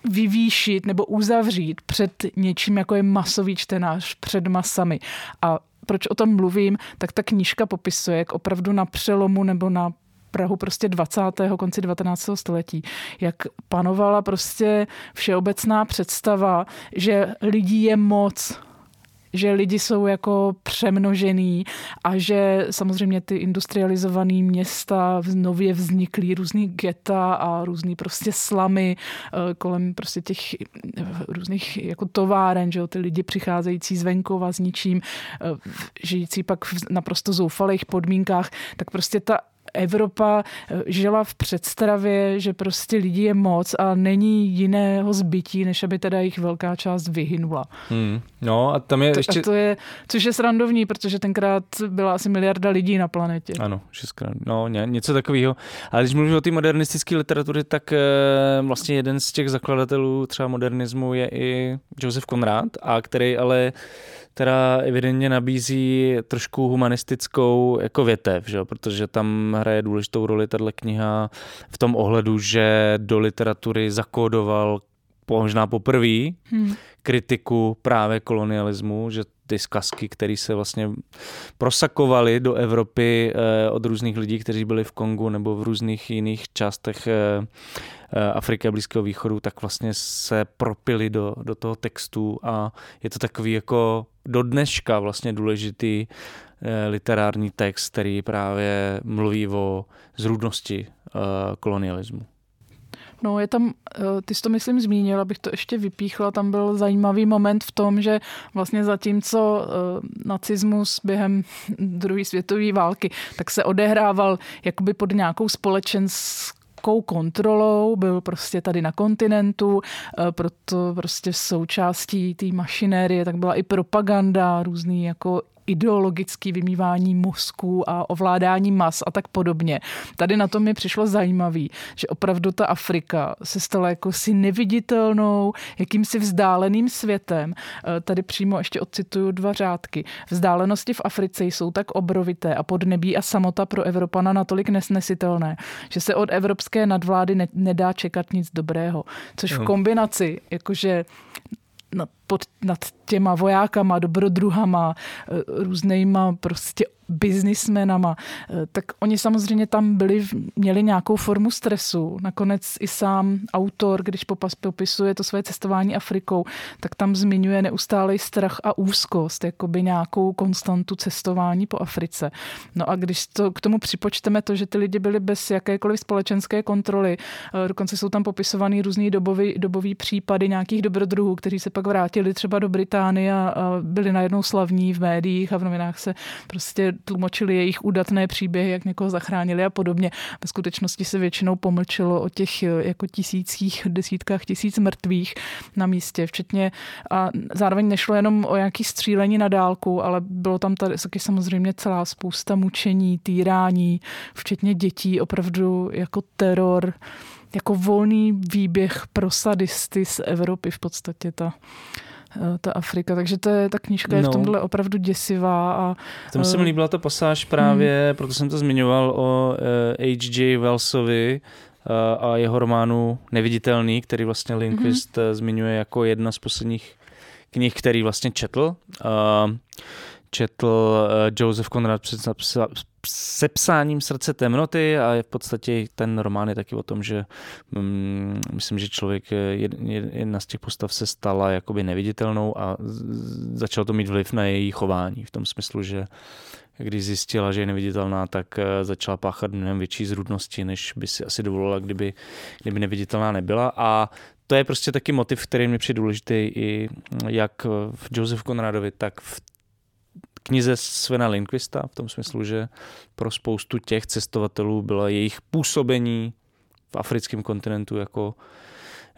vyvýšit nebo uzavřít před něčím, jako je masový čtenář, před masami. A proč o tom mluvím, tak ta knížka popisuje, jak opravdu na přelomu nebo na Prahu prostě 20. konci 19. století, jak panovala prostě všeobecná představa, že lidí je moc, že lidi jsou jako přemnožený a že samozřejmě ty industrializované města nově vzniklý různý geta a různý prostě slamy eh, kolem prostě těch eh, různých jako továren, že jo, ty lidi přicházející z venkova s ničím, eh, žijící pak v naprosto zoufalých podmínkách, tak prostě ta Evropa eh, žila v představě, že prostě lidí je moc a není jiného zbytí, než aby teda jich velká část vyhynula. Hmm. No a tam je to, ještě... A to je, což je srandovní, protože tenkrát byla asi miliarda lidí na planetě. Ano, šestkrát. No, ně, něco takového. Ale když mluvíš o té modernistické literatuře, tak e, vlastně jeden z těch zakladatelů třeba modernismu je i Josef Konrad, a který ale která evidentně nabízí trošku humanistickou jako větev, že? protože tam hraje důležitou roli tato kniha v tom ohledu, že do literatury zakódoval možná poprvé hmm. kritiku právě kolonialismu, že ty zkazky, které se vlastně prosakovaly do Evropy eh, od různých lidí, kteří byli v Kongu nebo v různých jiných částech eh, Eh, Afriky a Blízkého východu, tak vlastně se propili do, do toho textu a je to takový jako do dneška vlastně důležitý literární text, který právě mluví o zrůdnosti kolonialismu. No, je tam, ty jsi to myslím zmínil, abych to ještě vypíchla, tam byl zajímavý moment v tom, že vlastně zatímco nacismus během druhé světové války, tak se odehrával jakoby pod nějakou společenskou kontrolou, byl prostě tady na kontinentu, eh, proto prostě součástí té mašinérie, tak byla i propaganda, různý jako ideologický vymývání mozku a ovládání mas a tak podobně. Tady na tom mi přišlo zajímavý, že opravdu ta Afrika se stala jako si neviditelnou, jakýmsi vzdáleným světem. Eh, tady přímo ještě odcituju dva řádky. Vzdálenosti v Africe jsou tak obrovité a podnebí a samota pro Evropana natolik nesnesitelné, že se od evropské nadvlády ne- nedá čekat nic dobrého. Což v kombinaci, jakože nad, pod, nad těma vojákama, dobrodruhama, eh, různýma prostě biznismenama, eh, tak oni samozřejmě tam byli, měli nějakou formu stresu. Nakonec i sám autor, když popisuje to své cestování Afrikou, tak tam zmiňuje neustálý strach a úzkost, jakoby nějakou konstantu cestování po Africe. No a když to, k tomu připočteme to, že ty lidi byli bez jakékoliv společenské kontroly, eh, dokonce jsou tam popisovaný různý dobový, dobový případy nějakých dobrodruhů, kteří se pak vrátili třeba do Británie a byli najednou slavní v médiích a v novinách se prostě tlumočili jejich údatné příběhy, jak někoho zachránili a podobně. Ve skutečnosti se většinou pomlčelo o těch eh, jako tisících, desítkách tisíc mrtvých na místě, včetně a zároveň nešlo jenom o nějaký střílení na dálku, ale bylo tam tady taky samozřejmě celá spousta mučení, týrání, včetně dětí, opravdu jako teror jako volný výběh pro sadisty z Evropy v podstatě ta ta Afrika. Takže to je, ta knížka je no. v tomhle opravdu děsivá. A, Tam se mi eh, líbila ta pasáž právě, hmm. proto jsem to zmiňoval o H.J. Wellsovi a jeho románu Neviditelný, který vlastně Lindqvist hmm. zmiňuje jako jedna z posledních knih, který vlastně četl. Četl Joseph Conrad se psáním srdce temnoty a je v podstatě ten román je taky o tom, že um, myslím, že člověk, jedna z těch postav se stala jakoby neviditelnou a začal to mít vliv na její chování v tom smyslu, že když zjistila, že je neviditelná, tak eh, začala páchat mnohem větší zrůdnosti, než by si asi dovolila, kdyby, kdyby neviditelná nebyla. A to je prostě taky motiv, který mi přijde důležitý i jak v Joseph Conradovi, tak v knize Svena Lindqvista v tom smyslu, že pro spoustu těch cestovatelů bylo jejich působení v africkém kontinentu jako,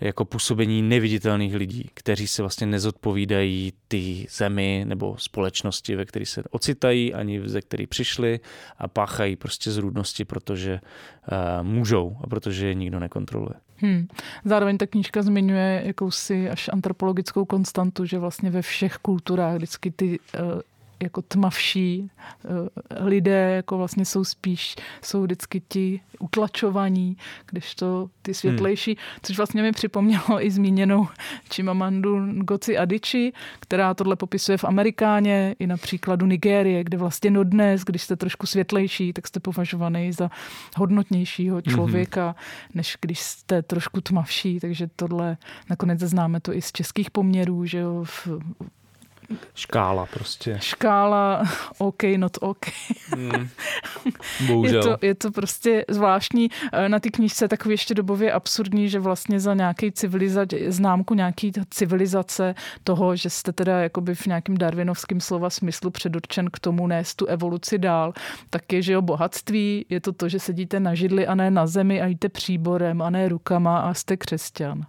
jako působení neviditelných lidí, kteří se vlastně nezodpovídají ty zemi nebo společnosti, ve které se ocitají, ani ze které přišli a páchají prostě zrůdnosti, protože uh, můžou a protože je nikdo nekontroluje. Hmm. Zároveň ta knížka zmiňuje jakousi až antropologickou konstantu, že vlastně ve všech kulturách vždycky ty uh, jako tmavší eh, lidé jako vlastně jsou spíš, jsou vždycky ti utlačovaní, když to ty světlejší, hmm. což vlastně mi připomnělo i zmíněnou Chimamandu Ngozi Adichie, která tohle popisuje v Amerikáně i na příkladu Nigérie, kde vlastně no dnes, když jste trošku světlejší, tak jste považovaný za hodnotnějšího mhm. člověka, hmm. než když jste trošku tmavší, takže tohle nakonec známe to i z českých poměrů, že jo, v, Škála prostě. Škála OK, not OK. Mm. Bohužel. Je to, je to prostě zvláštní. Eh, na té knížce takový ještě dobově absurdní, že vlastně za nějaký civilizace, známku nějaký civilizace toho, že jste teda jakoby v nějakém darwinovském slova smyslu předurčen k tomu nést tu evoluci dál, tak je, že jo, bohatství je to to, že sedíte na židli a ne na zemi a jíte příborem a ne rukama a jste křesťan.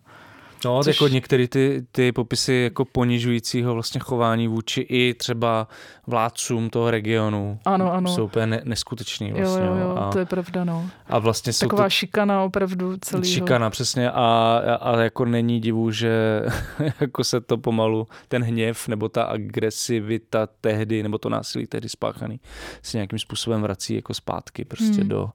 No, Což... jako některé ty, ty popisy jako ponižujícího vlastně chování vůči i třeba vládcům toho regionu ano, ano. jsou úplně ne, neskutečný. Vlastně, jo, jo, jo a, to je pravda, no. A vlastně Taková to, šikana opravdu celý. Šikana, přesně. A, a jako není divu, že jako se to pomalu, ten hněv nebo ta agresivita tehdy, nebo to násilí tehdy spáchaný, se nějakým způsobem vrací jako zpátky prostě hmm. do,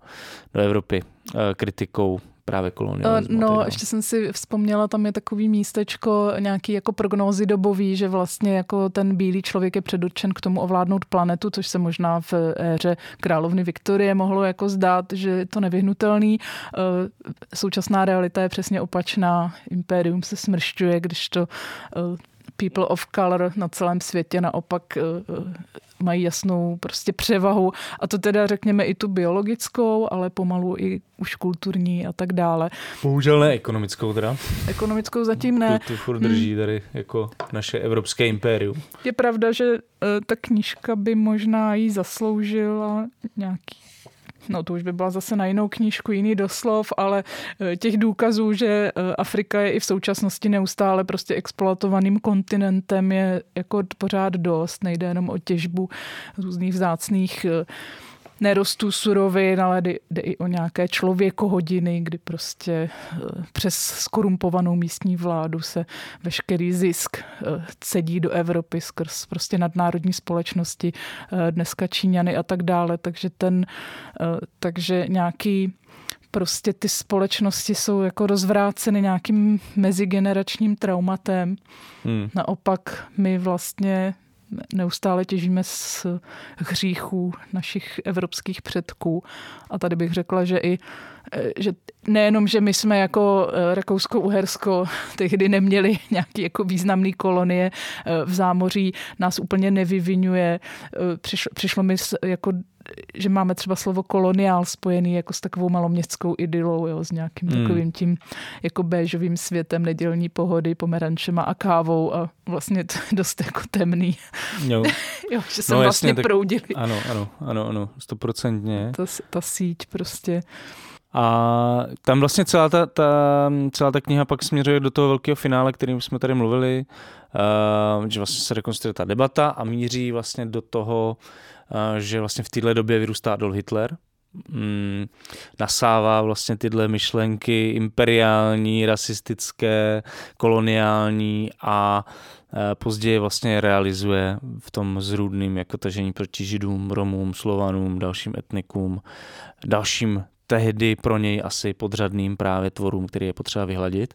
do Evropy eh, kritikou právě kolonialismu. No, ještě jsem si vzpomněla, tam je takový místečko, nějaký jako prognózy dobový, že vlastně jako ten bílý člověk je předurčen k tomu ovládnout planetu, což se možná v éře královny Viktorie mohlo jako zdát, že je to nevyhnutelný. Eh, současná realita je přesně opačná. Impérium se smršťuje, když to eh, people of color na celém světě naopak eh, mají jasnou prostě převahu a to teda řekněme i tu biologickou, ale pomalu i už kulturní a tak dále. Bohužel ne ekonomickou teda. Ekonomickou zatím ne. Tu, tu furt drží hmm. tady jako naše evropské impérium. Je pravda, že uh, ta knížka by možná jí zasloužila nějaký No to už by byla zase na jinou knížku, jiný doslov, ale eh, těch důkazů, že eh, Afrika je i v současnosti neustále prostě exploatovaným kontinentem je jako pořád dost. Nejde jenom o těžbu různých vzácných uh, nerostů surovin, ale jde, jde i o nějaké člověkohodiny, kdy prostě eh, přes skorumpovanou místní vládu se veškerý zisk eh, cedí do Evropy skrz prostě nadnárodní společnosti, eh, dneska Číňany a tak dále. Takže ten, takže nějaký prostě ty společnosti jsou jako rozvráceny nějakým mezigeneračním traumatem. Hmm. Naopak my vlastně neustále těžíme z hříchů našich evropských předků. A tady bych řekla, že i že nejenom, že my jsme jako eh, Rakousko-Uhersko tehdy neměli nějaký jako významný kolonie eh, v zámoří, nás úplně nevyvinuje. Přišlo, přišlo mi jako že máme třeba slovo koloniál spojený jako s takovou maloměstskou idylou, jo, s nějakým hmm. takovým tím jako béžovým světem nedělní pohody, pomerančema a kávou a vlastně to je dost jako temný. Jo. jo že se no, vlastně jasně, proudili. Tak, ano, ano, ano, ano, stoprocentně. Ta, ta síť prostě. A tam vlastně celá ta, ta, celá ta kniha pak směřuje do toho velkého finále, kterým jsme tady mluvili, uh, že vlastně se rekonstruuje ta debata a míří vlastně do toho, že vlastně v téhle době vyrůstá Adolf Hitler, mm, nasává vlastně tyhle myšlenky imperiální, rasistické, koloniální a později vlastně realizuje v tom zrůdným jako tažení proti židům, romům, slovanům, dalším etnikům, dalším tehdy pro něj asi podřadným právě tvorům, který je potřeba vyhladit.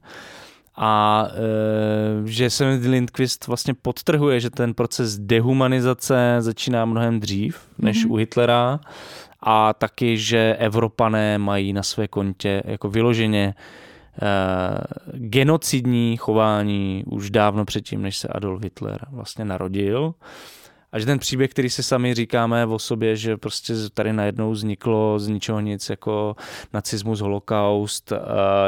A e, že se Lindqvist vlastně podtrhuje, že ten proces dehumanizace začíná mnohem dřív než mm-hmm. u Hitlera a taky, že Evropané mají na své kontě jako vyloženě e, genocidní chování už dávno předtím, než se Adolf Hitler vlastně narodil. A že ten příběh, který si sami říkáme o sobě, že prostě tady najednou vzniklo z ničeho nic jako nacismus, holokaust, eh,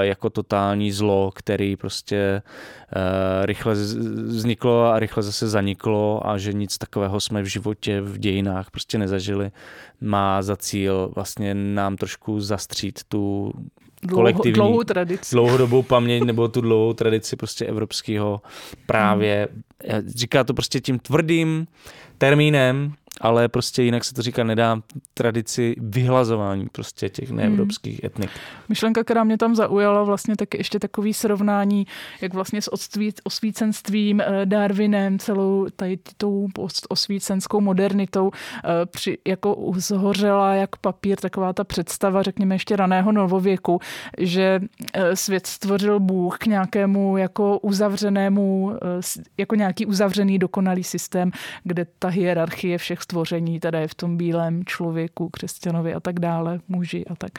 jako totální zlo, který prostě eh, rychle vzniklo a rychle zase zaniklo a že nic takového jsme v životě, v dějinách prostě nezažili, má za cíl vlastně nám trošku zastřít tu kolektivní dlouhou tradici. dlouhodobou paměť nebo tu dlouhou tradici prostě evropského právě. Hmm. Říká to prostě tím tvrdým termínem ale prostě jinak se to říká, nedá tradici vyhlazování prostě těch Hmm. neevropských etnik. Myšlenka, která mě tam zaujala, vlastně taky ještě takový srovnání, jak vlastně s osvícenstvím, eh, Darwinem, celou tady tou osvícenskou modernitou, eh, při, jako zhořela jak papír, taková ta představa, řekněme ještě raného novověku, že eh, svět stvořil Bůh k nějakému jako uzavřenému, jako nějaký uzavřený dokonalý systém, kde ta hierarchie všech stvoření, teda je v tom bílém člověku, křesťanovi a tak dále, muži a tak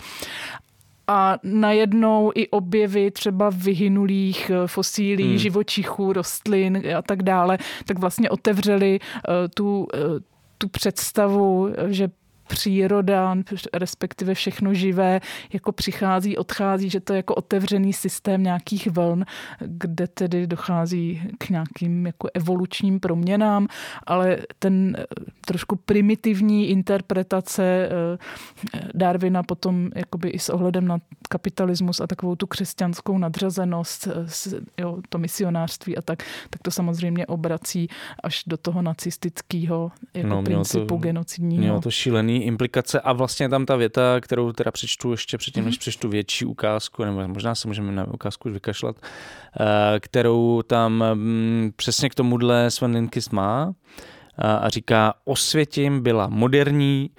a najednou i objevy třeba vyhynulých eh, fosílí, Hmm. živočichů, rostlin a tak dále, tak vlastně otevřeli eh, tu, eh, tu představu, že příroda, respektive všechno živé, jako přichází, odchází, že to je jako otevřený systém nějakých vln, kde tedy dochází k nějakým jako evolučním proměnám, ale ten eh, trošku primitivní interpretace eh, Darwina potom jakoby i s ohledem na kapitalismus a takovou tu křesťanskou nadřazenost, eh, jo, to misionářství a tak, tak to samozřejmě obrací až do toho nacistického jako No, principu to- genocidního. Mělo to šílený implikace a vlastně tam ta věta, kterou teda přečtu ještě předtím, Mhm. než přečtu větší ukázku, nebo možná se můžeme na ukázku už vykašlat, eh, kterou tam mm, přesně k tomuhle Sven Lindqvist má a- a říká, osvětím byla moderní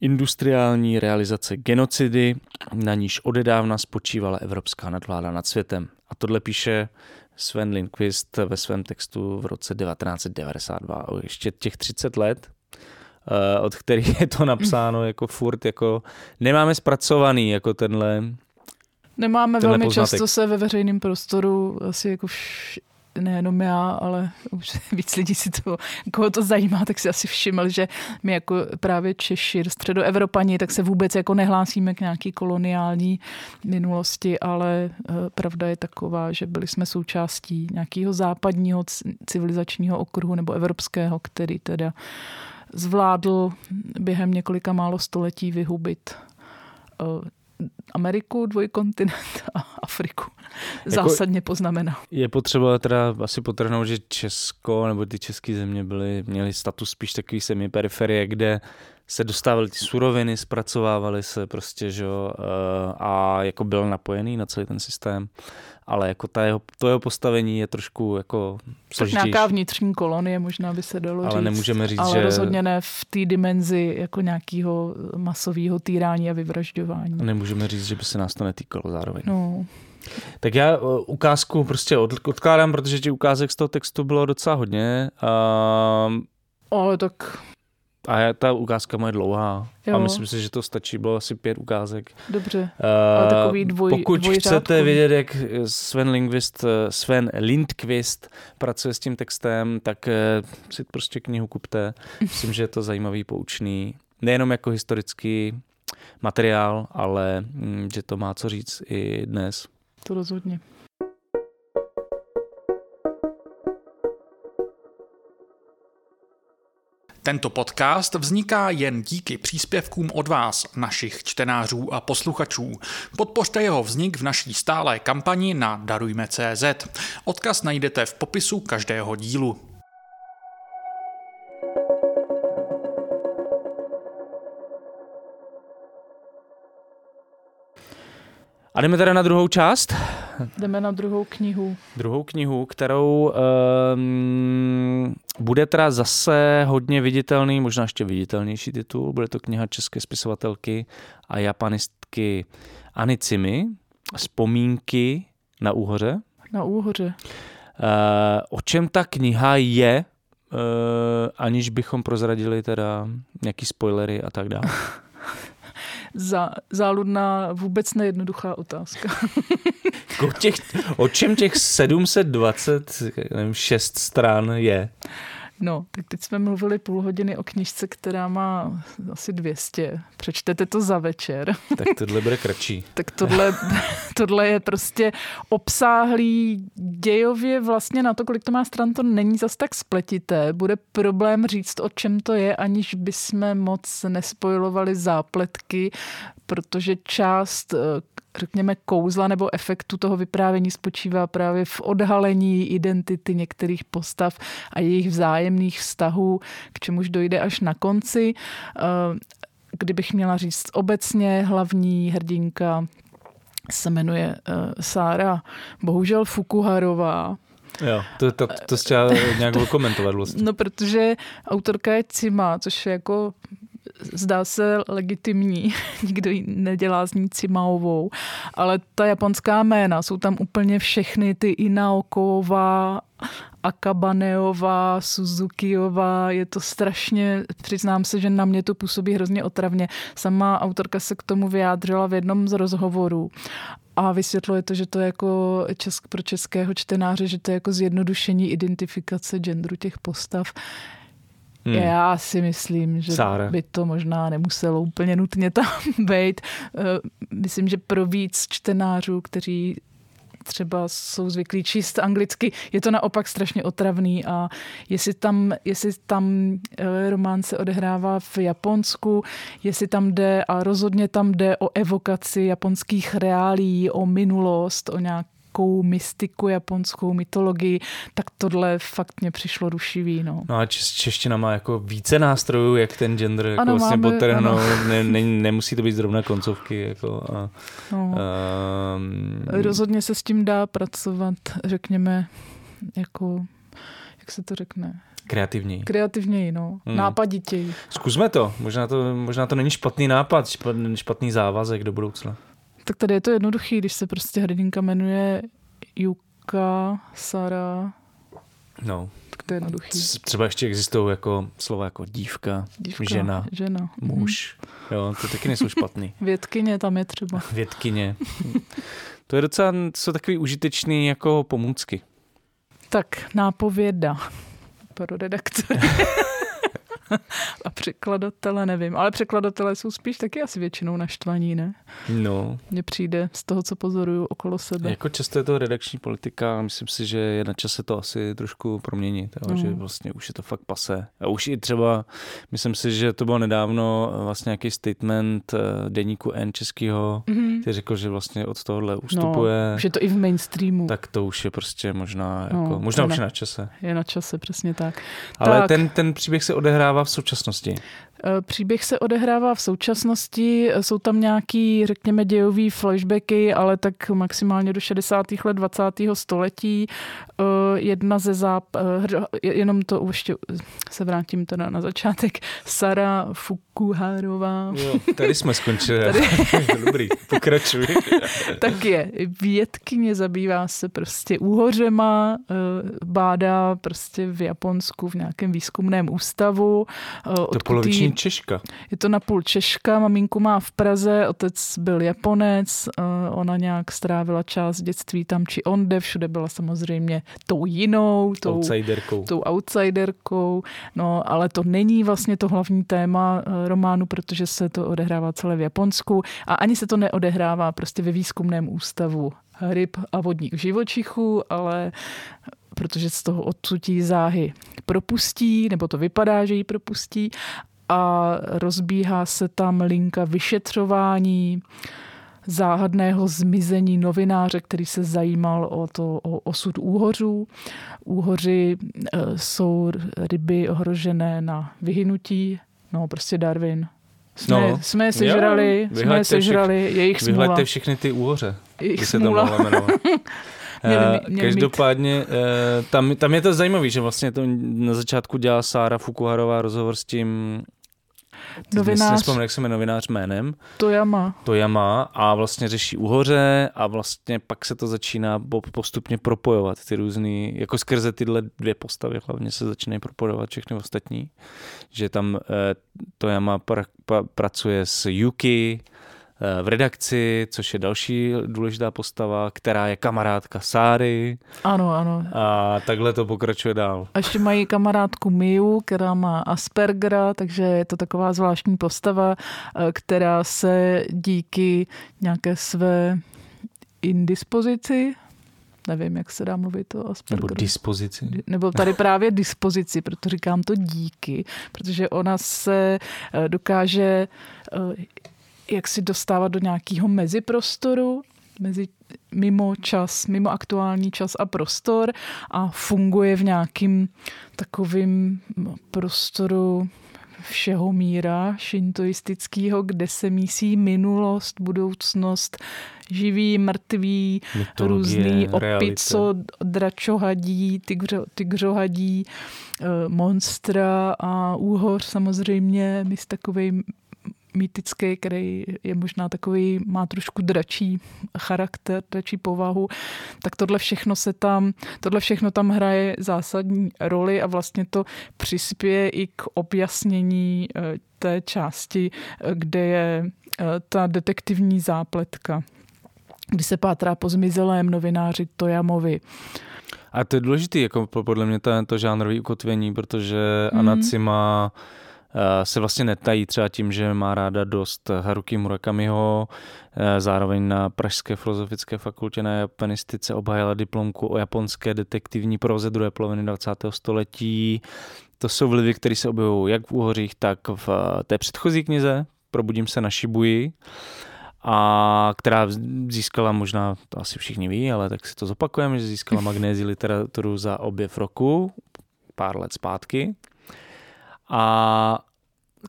industriální realizace genocidy, na níž odedávna spočívala evropská nadvláda nad světem. A tohle píše Sven Lindqvist ve svém textu v roce 1992. O ještě těch 30 let, eh, od kterých je to napsáno jako furt, jako nemáme zpracovaný jako tenhle, Nemáme tenhle velmi poznatek. často se ve veřejném prostoru asi jako vš, nejenom já, ale už víc lidí si to, koho to zajímá, tak si asi všiml, že my jako právě Češi, středoevropani, tak se vůbec jako nehlásíme k nějaký koloniální minulosti, ale eh, pravda je taková, že byli jsme součástí nějakého západního civilizačního okruhu nebo evropského, který teda zvládl během několika málo století vyhubit eh, Ameriku, dvojkontinent a Afriku. Jako- Zásadně poznamenal. Je potřeba teda asi potrhnout, že Česko nebo ty české země byly, měly status spíš takový semiperiferie, kde se dostávaly ty suroviny, zpracovávaly se prostě, že jo, eh, a jako byl napojený na celý ten systém, ale jako ta jeho, to jeho postavení je trošku jako Tak složitější. nějaká vnitřní kolonie možná by se dalo Ale říct. nemůžeme říct, ale že- rozhodně ne v té dimenzi jako nějakého masového týrání a vyvražďování. Nemůžeme říct, že by se nás to netýkalo zároveň. No, Tak já uh, ukázku prostě od, odkládám, protože těch ukázek z toho textu bylo docela hodně. Um, ale tak a já- ta ukázka moje dlouhá. Jo. A myslím si, že to stačí, bylo asi pět ukázek. dobře. Uh, takový dvoj- pokud dvojřádkový. chcete vědět, jak Sven Lindqvist, Sven Lindqvist pracuje s tím textem, tak eh, si prostě knihu kupte. Myslím, že je to zajímavý, poučný. Nejenom jako historický materiál, ale mm, že to má co říct i dnes. To rozhodně. Tento podcast vzniká jen díky příspěvkům od vás, našich čtenářů a posluchačů. Podpořte jeho vznik v naší stálé kampani na Darujme.cz. Odkaz najdete v popisu každého dílu. A jdeme teda na druhou část. Jdeme na druhou knihu. Druhou knihu, kterou um, bude teda zase hodně viditelný, možná ještě viditelnější titul. Bude to kniha české spisovatelky a japanistky Ani Cimi, Vzpomínky na úhoře. Na úhoře. Uh, o čem ta kniha je, uh, aniž bychom prozradili teda nějaký spoilery a tak dále. Za, záludná, vůbec nejednoduchá otázka. O, těch, o čem těch 726 stran je? No, tak teď jsme mluvili půl hodiny o knižce, která má asi 200. Přečtete to za večer. Tak tohle bude kratší. Tak tohle, tohle je prostě obsáhlý dějově vlastně na to, kolik to má stran, to není zas tak spletité. Bude problém říct, o čem to je, aniž bychom moc nespojovali zápletky, protože část eh, řekněme, kouzla nebo efektu toho vyprávění spočívá právě v odhalení identity některých postav a jejich vzájemných vztahů, k čemuž dojde až na konci. Eh, kdybych měla říct obecně, hlavní hrdinka se jmenuje uh, Sára, bohužel Fukuharová. Jo, to, to, to, to chtěla nějak komentovat vlastně. No, protože autorka je Cima, což je jako zdá se legitimní, nikdo ji nedělá z ní Cimaovou, ale ta japonská jména, jsou tam úplně všechny ty Inaoková, Akabaneová, Suzukiová, je to strašně, přiznám se, že na mě to působí hrozně otravně. Sama autorka se k tomu vyjádřila v jednom z rozhovorů a vysvětluje to, že to je jako česk, pro českého čtenáře, že to je jako zjednodušení identifikace genderu těch postav. Hmm. Já si myslím, že Sára. by to možná nemuselo úplně nutně tam být. Eh, myslím, že pro víc čtenářů, kteří třeba jsou zvyklí číst anglicky, je to naopak strašně otravný a jestli tam, jestli tam eh, román se odehrává v Japonsku, jestli tam jde a rozhodně tam jde o evokaci japonských reálí, o minulost, o nějak nějakou mystiku, japonskou mytologii, tak tohle fakt mě přišlo rušivý. No, no a čeština má jako více nástrojů, jak ten gender jako ano, vlastně potrhnout. Ne, ne, nemusí to být zrovna koncovky. Jako, a, no. a, um, Rozhodně se s tím dá pracovat, řekněme, jako, jak se to řekne, Kreativněji. Kreativněji, no. Hmm. Nápaditěji. Zkusme to. Možná to, možná to není špatný nápad, špatný závazek do budoucna. Tak tady je to jednoduchý, když se prostě hrdinka jmenuje Yuka, Sara. No. Tak to je jednoduchý. Třeba ještě existují jako slova jako dívka, dívka žena, žena, muž. Mm. Jo, to taky nejsou špatný. Vědkyně tam je třeba. Vědkyně. To je docela, jsou takový užitečný jako pomůcky. Tak, nápověda pro redaktory. a překladatele nevím, ale překladatele jsou spíš taky asi většinou naštvaní, ne? No. Mně přijde z toho, co pozoruju okolo sebe. Jako často je to redakční politika myslím si, že je na čase to asi trošku proměnit, jo? No. že vlastně už je to fakt pase. A už i třeba, myslím si, že to bylo nedávno vlastně nějaký statement eh, deníku N českého, mm-hmm. který řekl, že vlastně od tohohle ustupuje. No, už je to i v mainstreamu. Tak to už je prostě možná, no, jako, možná je už na, je na čase. Je na čase, přesně tak. Ale tak. Ten, ten příběh se odehrává v současnosti? Eh, příběh se odehrává v současnosti, jsou tam nějaký, řekněme, dějový flashbacky, ale tak maximálně do 60. let 20. století. Eh, jedna ze záp... Eh, jenom to ještě se vrátím teda na začátek. Sara Fukuharová. Jo, tady jsme skončili. Tady... Dobrý, pokračuj. tak je, vědkyně zabývá se prostě úhořema, bádá prostě v Japonsku v nějakém výzkumném ústavu. To poloviční Češka. Je to napůl Češka, maminku má v Praze, otec byl Japonec, eh, ona nějak strávila část dětství tam či onde, všude byla samozřejmě tou jinou, tou outsiderkou. Tou outsiderkou, no ale to není vlastně to hlavní téma eh, románu, protože se to odehrává celé v Japonsku a ani se to neodehrává prostě ve výzkumném ústavu ryb a vodních živočichů, ale protože z toho odsutí záhy propustí, nebo to vypadá, že ji propustí a rozbíhá se tam linka vyšetřování záhadného zmizení novináře, který se zajímal o, to, o osud úhořů. Úhoři e, jsou ryby ohrožené na vyhynutí, no prostě Darwin. Jsme, no, jsme je sežrali, jo, jsme je sežrali, všich, jejich smůla. Vyhleďte všechny ty úhoře, jejich se tam Měli, měli Každopádně mít. E, tam, tam je to zajímavé, že vlastně to na začátku dělá Sára Fukuharová rozhovor s tím novinář. Nespomínám, jak se jmenuje novinář jménem. Tojama. Tojama a vlastně řeší uhoře a vlastně pak se to začíná postupně propojovat ty různý, jako skrze tyhle dvě postavy hlavně se začínají propojovat všechny ostatní. Že tam eh, Tojama pra, pra, pracuje s Yuki, Eh, v redakci, což je další důležitá postava, která je kamarádka Sáry. Ano, ano. A takhle to pokračuje dál. A ještě mají kamarádku Miu, která má Aspergera, takže je to taková zvláštní postava, eh, která se díky nějaké své indispozici, nevím, jak se dá mluvit o Aspergeru. Nebo dispozici. Nebo tady právě dispozici, proto říkám to díky, protože ona se eh, dokáže jak si dostávat do nějakého meziprostoru, mezi, mimo čas, mimo aktuální čas a prostor a funguje v nějakým takovým prostoru všeho míra šintoistického, kde se mísí minulost, budoucnost, živý, mrtvý, Mytologie, různý opico, dračohadí, tygřo, tygřohadí, eh, monstra a úhoř samozřejmě, my s takovým mýtický, který je možná takový, má trošku dračí charakter, dračí povahu, tak tohle všechno se tam, tohle všechno tam hraje zásadní roli a vlastně to přispěje i k objasnění eh, té části, eh, kde je eh, ta detektivní zápletka, kdy se pátrá po zmizelém novináři Tojamovi. A to je důležité, jako podle mě to, to žánrové ukotvení, protože mm. Anacima Eh, se vlastně netají třeba tím, že má ráda dost Haruki Murakamiho, eh, zároveň na Pražské filozofické fakultě na japanistice obhájila diplomku o japonské detektivní proze druhé poloviny 20. století. To jsou vlivy, které se objevují jak v Úhořích, tak v eh, té předchozí knize Probudím se na Shibuji a která získala možná, to asi všichni ví, ale tak si to zopakujeme, že získala magnézi literaturu za objev roku pár let zpátky. A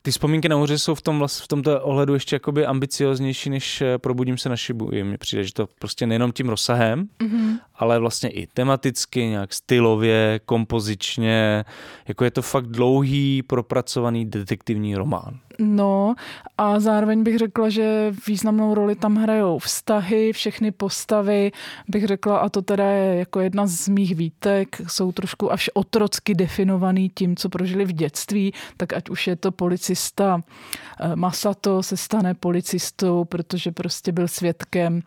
ty vzpomínky na hoře jsou v, tom, v tomto ohledu ještě jakoby ambicioznější, než eh, probudím se na šibu. Mně přijde, že to prostě nejenom tím rozsahem, mm-hmm. ale vlastně i tematicky, nějak stylově, kompozičně, jako je to fakt dlouhý, propracovaný detektivní román. No a zároveň bych řekla, že významnou roli tam hrajou vztahy, všechny postavy, bych řekla, a to teda je jako jedna z mých výtek, jsou trošku až otrocky definovaný tím, co prožili v dětství, tak ať už je to policista eh, Masato se stane policistou, protože prostě byl svědkem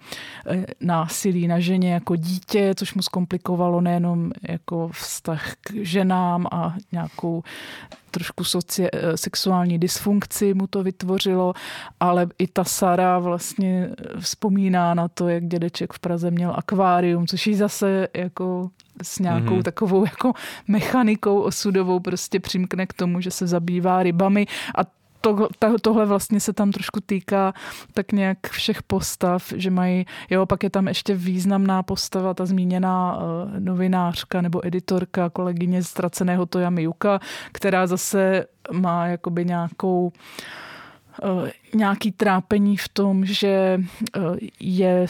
eh, násilí na ženě jako dítě, což mu zkomplikovalo nejenom jako vztah k ženám a nějakou trošku soci, eh, sexuální dysfunkci mu to vytvořilo, ale i ta Sara vlastně vzpomíná na to, jak dědeček v Praze měl akvárium, což jí zase jako s nějakou mm-hmm. takovou jako mechanikou osudovou prostě přimkne k tomu, že se zabývá rybami a to, to, tohle vlastně se tam trošku týká tak nějak všech postav, že mají, jo, pak je tam ještě významná postava, ta zmíněná uh, novinářka nebo editorka, kolegyně ztraceného Toja Miuka, která zase má jakoby nějakou uh, nějaký trápení v tom, že uh, je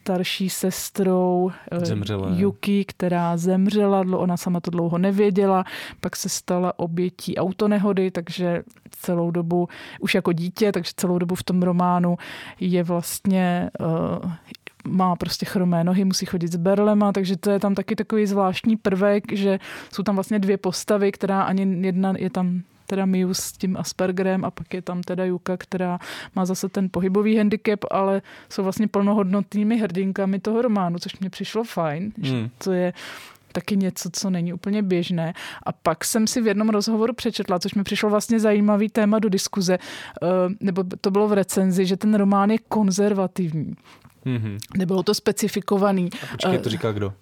starší sestrou eh, Zemřela. Yuki, která zemřela, ona sama to dlouho nevěděla, pak se stala obětí autonehody, takže celou dobu, už jako dítě, takže celou dobu v tom románu je vlastně uh, má prostě chromé nohy, musí chodit s berlema, takže to je tam taky takový zvláštní prvek, že jsou tam vlastně dvě postavy, která ani jedna je tam teda Miu s tím Aspergerem a pak je tam teda Juka, která má zase ten pohybový handicap, ale jsou vlastně plnohodnotnými hrdinkami toho románu, což mě přišlo fajn, hmm. že to je taky něco, co není úplně běžné. A pak jsem si v jednom rozhovoru přečetla, což mi přišlo vlastně zajímavý téma do diskuze, eh, nebo to bylo v recenzi, že ten román je konzervativní. Mm-hmm. Nebylo to specifikovaný. A počkej, to eh, říká kdo?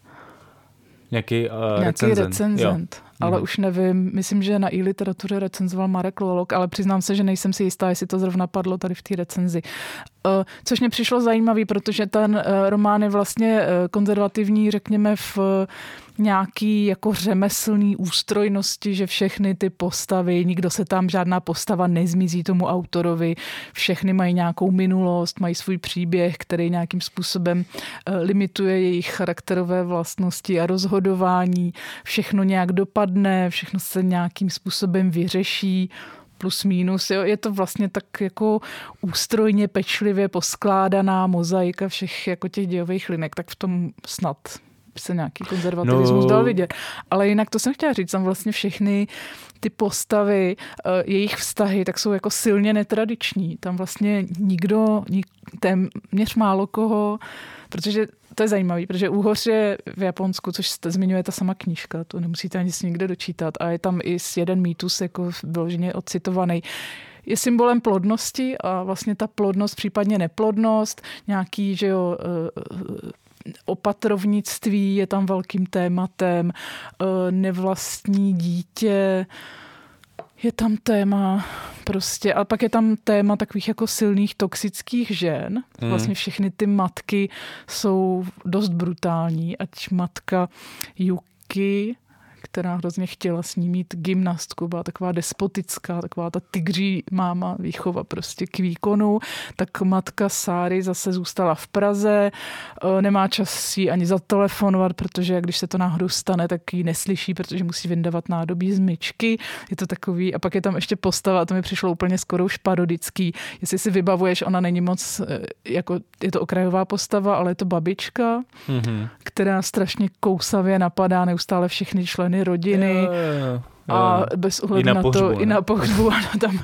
Nějaký, uh, Nějaký recenzent. recenzent ale už nevím, myslím, že na e-literatuře recenzoval Marek Lolok, ale přiznám se, že nejsem si jistá, jestli to zrovna padlo tady v té recenzi. Eh, což mě přišlo zajímavý, protože ten eh, román je vlastně eh, konzervativní, řekněme, v nějaký jako řemeslný ústrojnosti, že všechny ty postavy, nikdo se tam, žádná postava nezmizí tomu autorovi, všechny mají nějakou minulost, mají svůj příběh, který nějakým způsobem limituje jejich charakterové vlastnosti a rozhodování, všechno nějak dopadne, všechno se nějakým způsobem vyřeší, plus minus. Jo. Je to vlastně tak jako ústrojně pečlivě poskládaná mozaika všech jako těch dějových linek, tak v tom snad se nějaký konzervativismus no. dal vidět. Ale jinak to jsem chtěla říct, tam vlastně všechny ty postavy, eh, jejich vztahy, tak jsou jako silně netradiční. Tam vlastně nikdo, nik, téměř málo koho, protože to je zajímavé, protože Úhoř je v Japonsku, což zmiňuje ta sama knížka, to nemusíte ani si nikde dočítat. A je tam i jeden mýtus jako vyloženě odcitovaný je symbolem plodnosti a vlastně ta plodnost, případně neplodnost, nějaký, že jo, eh, opatrovnictví je tam velkým tématem, eh, nevlastní dítě, je tam téma prostě, a pak je tam téma takových jako silných toxických žen. Mm. Vlastně všechny ty matky jsou dost brutální, ať matka Yuki, která hrozně chtěla s ní mít gymnastku, byla taková despotická, taková ta tygří máma výchova prostě k výkonu, tak matka Sáry zase zůstala v Praze, e, nemá čas si ani zatelefonovat, protože když se to náhodou stane, tak ji neslyší, protože musí vyndavat nádobí z myčky. Je to takový, a pak je tam ještě postava, a to mi přišlo úplně skoro už parodický. Jestli si vybavuješ, ona není moc, e, jako je to okrajová postava, ale je to babička, mm-hmm. která strašně kousavě napadá neustále všechny členy rodiny. Jo, jo, jo. A bez ohledu na na, pohřbu, to, ne? i na pohřbu, ano, tam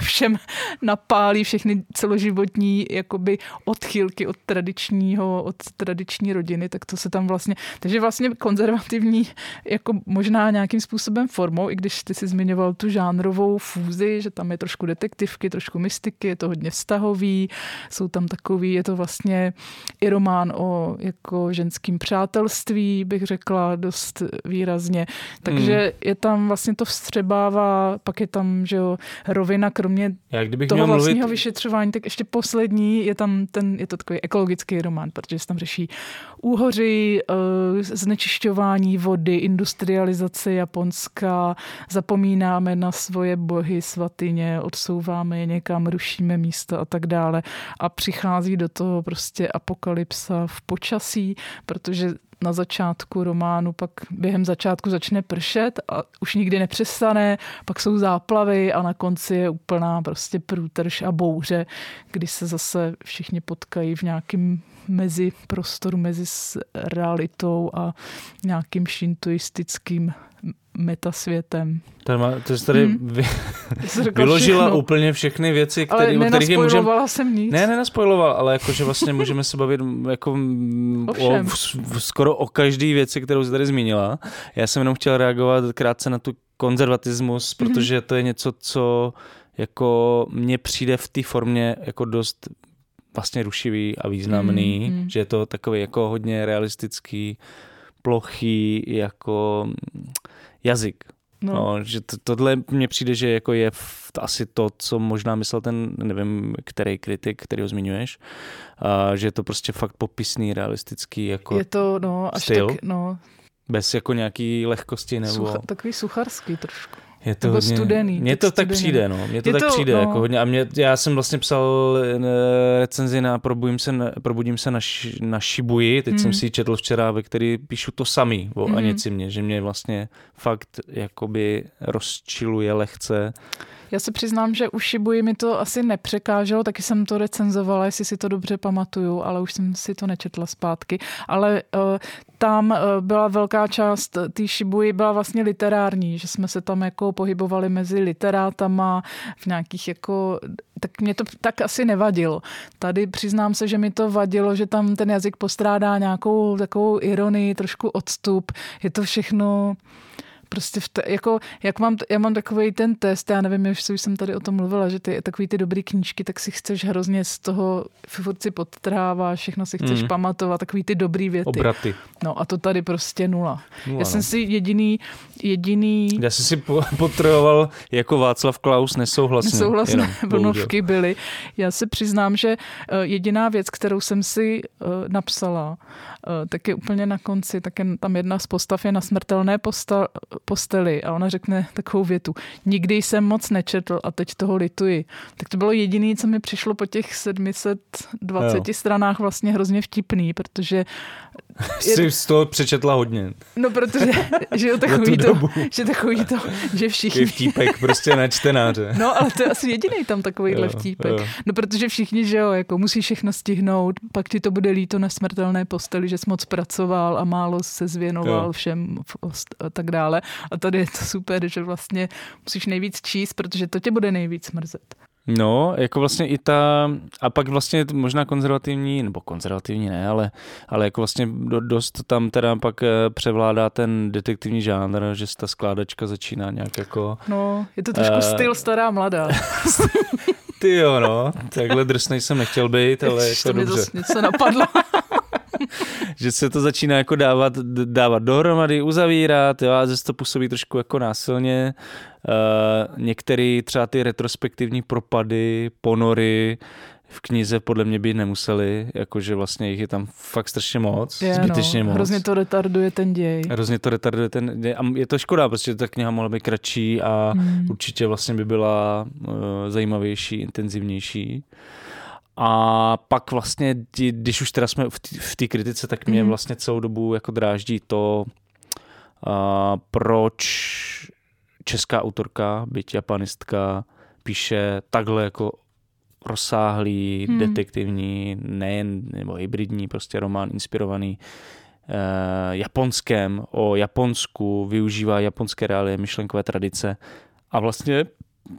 všem napálí všechny celoživotní jakoby odchylky od tradičního, od tradiční rodiny, tak to se tam vlastně, takže vlastně konzervativní jako možná nějakým způsobem formou, i když ty si zmiňoval tu žánrovou fúzi, že tam je trošku detektivky, trošku mystiky, je to hodně vztahový, jsou tam takový, je to vlastně i román o jako ženským přátelství, bych řekla dost výrazně, takže Hmm. je tam vlastně to vstřebává, pak je tam, že jo, rovina, kromě Já kdybych toho měl mluvit, vlastního vyšetřování, tak ještě poslední je tam ten, je to takový ekologický román, protože se tam řeší úhoři, eh, znečišťování vody, industrializace Japonska, zapomínáme na svoje bohy svatyně, odsouváme je někam, rušíme místa a tak dále. A přichází do toho prostě apokalypsa v počasí, protože na začátku románu, pak během začátku začne pršet a už nikdy nepřestane, pak jsou záplavy a na konci je úplná prostě průtrž a bouře, kdy se zase všichni potkají v nějakém mezi prostoru, mezi s realitou a nějakým šintoistickým metasvětem. tady, má, ty jsi tady Hmm. vy, vyložila všechno, úplně všechny věci, ale který, o kterých je můžeme... jsem nic. Ne, nenaspojiloval, ale jakože vlastně můžeme se bavit jako mm, o, v, v, skoro o každé věci, kterou jsi tady zmínila. Já jsem jenom chtěl reagovat krátce na tu konzervatismus, Mhm. protože to je něco, co jako mně přijde v té formě jako dost vlastně rušivý a významný, Mm, mm. že je to takový jako hodně realistický, plochý jako mm, jazyk. No. No. Že to, tohle mně přijde, že jako je v, asi to, co možná myslel ten, nevím, který kritik, který ho zmiňuješ, a že je to prostě fakt popisný, realistický, jako Je to, no, až styl? tak, no, bez jako nějaký lehkosti nebo... sucha, takový sucharský trošku. Je to Nebo hodně, studený, Mně tak to tak studený. přijde, no. Mně to Je tak to, přijde, no. jako hodně. A mě, já jsem vlastně psal eh, recenzi na Probudím se na, probudím se na, š, na Shibuji, teď Hmm. jsem si ji četl včera, ve který píšu to samý o Mhm. Anici mě, že mě vlastně fakt jakoby rozčiluje lehce. Já se přiznám, že u Shibuji mi to asi nepřekáželo, taky jsem to recenzovala, jestli si to dobře pamatuju, ale už jsem si to nečetla zpátky. Ale uh, tam uh, byla velká část té Shibuji byla vlastně literární, že jsme se tam jako pohybovali mezi literátama v nějakých jako tak mě to tak asi nevadilo. Tady přiznám se, že mi to vadilo, že tam ten jazyk postrádá nějakou takovou ironii, trošku odstup. Je to všechno prostě v te, jako, jak mám, já mám takový ten test, já nevím, už jsem tady o tom mluvila, že ty takový ty dobrý knížky, tak si chceš hrozně z toho, furt si podtráváš, všechno si chceš Mm. pamatovat, takový ty dobrý věty. Obraty. No a to tady prostě nula. Nula, já no. jsem si jediný, jediný Já jsem si po- potrojoval jako Václav Klaus nesouhlasně. nesouhlasné vlnovky byly. Já se přiznám, že eh, jediná věc, kterou jsem si eh, napsala, eh, tak je úplně na konci, tak je tam jedna z postav je na smrtelné posta, posteli a ona řekne takovou větu. Nikdy jsem moc nečetl a teď toho lituji. Tak to bylo jediné, co mi přišlo po těch 720 Jo. stranách vlastně hrozně vtipný, protože Jsi z toho přečetla hodně. no protože, že jo, tu takový to, dobu. že takový to, že všichni vtípek prostě na čtenáře. No, ale to je asi jediný tam takovýhle Jo, vtípek. jo. No, protože všichni, že jo, jako musí všechno stihnout, pak ti to bude líto na smrtelné posteli, že jsi moc pracoval a málo se zvěnoval Jo. všem a tak dále. A tady je to super, že vlastně musíš nejvíc číst, protože to tě bude nejvíc mrzet. No, jako vlastně i ta, a pak vlastně možná konzervativní, nebo konzervativní ne, ale, ale jako vlastně do, dost tam teda pak eh, převládá ten detektivní žánr, že se ta skládačka začíná nějak jako, No, je to trošku Eh, styl stará mladá. ty jo no, takhle drsnej jsem nechtěl být, ale Ježiš, jako to mě dobře. zase něco napadlo. že se to začíná jako dávat, dávat dohromady, uzavírat, jo, a zase to působí trošku jako násilně. Uh, některé třeba ty retrospektivní propady, ponory, v knize podle mě by nemuseli, jakože vlastně jich je tam fakt strašně moc, je, zbytečně no, moc. Hrozně to retarduje ten děj. Hrozně to retarduje ten děj a je to škoda, protože ta kniha mohla být kratší a hmm. určitě vlastně by byla uh, zajímavější, intenzivnější. A pak vlastně, když už teda jsme v té kritice, tak mě hmm. vlastně celou dobu jako dráždí to, uh, proč česká autorka, byť japanistka, píše takhle jako rozsáhlý, hmm. detektivní, nejen nebo hybridní prostě román inspirovaný uh, Japonskem, o Japonsku, využívá japonské reálie, myšlenkové tradice a vlastně,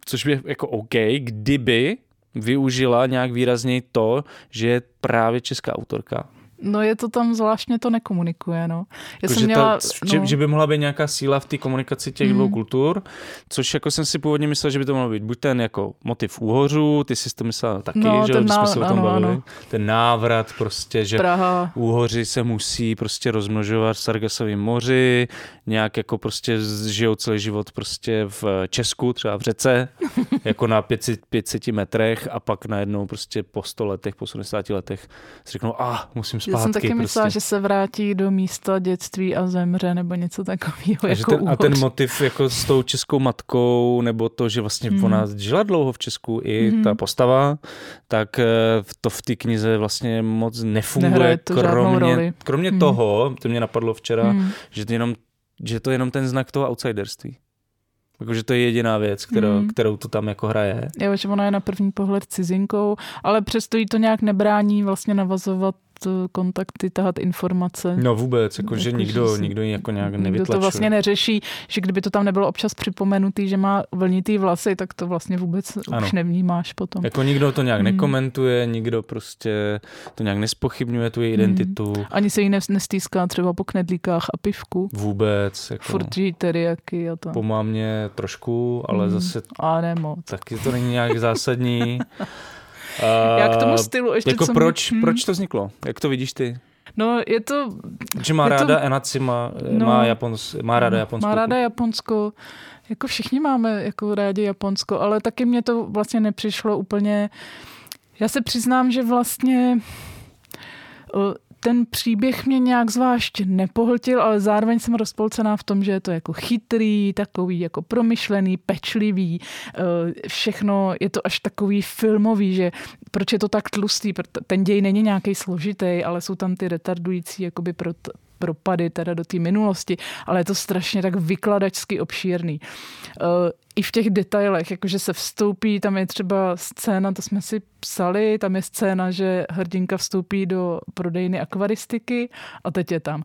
což je jako OK, kdyby využila nějak výrazněji to, že je právě česká autorka. No je to tam zvláštně to nekomunikuje, no. Já jako, jsem měla, to, no. že, že, by mohla být nějaká síla v té komunikaci těch mm. dvou kultur, což jako jsem si původně myslel, že by to mohlo být buď ten jako motiv úhořů, ty jsi to myslel taky, no, že jsme se o tom ano, bavili. Ano. Ten návrat prostě, že Praha. úhoři se musí prostě rozmnožovat v Sargasovém moři, nějak jako prostě žijou celý život prostě v Česku, třeba v řece, jako na 500, 500 metrech a pak najednou prostě po 100 letech, po 80 letech si řeknou, a ah, musím zpátky. Já jsem taky prostě. myslela, že se vrátí do místa dětství a zemře nebo něco takového. A, jako ten, a ten motiv jako s tou českou matkou, nebo to, že vlastně hmm. ona žila dlouho v Česku, i hmm. ta postava, tak eh, to v té knize vlastně moc nefunguje, to kromě, kromě hmm. toho, to mě napadlo včera, hmm. že to jenom že to je jenom ten znak toho outsiderství. Jakože to je jediná věc, kterou, hmm. kterou to tam jako hraje. Jo, že ona je na první pohled cizinkou, ale přesto jí to nějak nebrání vlastně navazovat kontakty, tahat informace. No vůbec, jako, že nikdo, že nikdo ji jako nějak nevytlačuje. Nikdo to vlastně neřeší, že kdyby to tam nebylo občas připomenutý, že má vlnitý vlasy, tak to vlastně vůbec ano. už nevnímáš potom. Jako nikdo to nějak hmm. nekomentuje, nikdo prostě to nějak nespochybňuje tu její hmm. identitu. Ani se jí nestýská třeba po knedlíkách a pivku. Vůbec. Jako, Furt jí teriaky a to. Po mámě trošku, ale hmm. zase... A ne moc. Taky to není nějak zásadní. Já k tomu stylu ještě Jako co proč, hmm. proč to vzniklo? Jak to vidíš ty? No, je to... Že má ráda to, Enaci, má, no, má, Japons, má ráda Japonsko. Má ráda Japonsko. Jako všichni máme jako rádi Japonsko, ale taky mě to vlastně nepřišlo úplně... Já se přiznám, že vlastně ten příběh mě nějak zvlášť nepohltil, ale zároveň jsem rozpolcená v tom, že je to jako chytrý, takový jako promyšlený, pečlivý, eh, všechno je to až takový filmový, že proč je to tak tlustý, ten děj není nějaký složitý, ale jsou tam ty retardující jakoby pro propady teda do té minulosti, ale je to strašně tak vykladačsky obšírný. Uh, I v těch detailech, jakože se vstoupí, tam je třeba scéna, to jsme si psali, tam je scéna, že hrdinka vstoupí do prodejny akvaristiky a teď je tam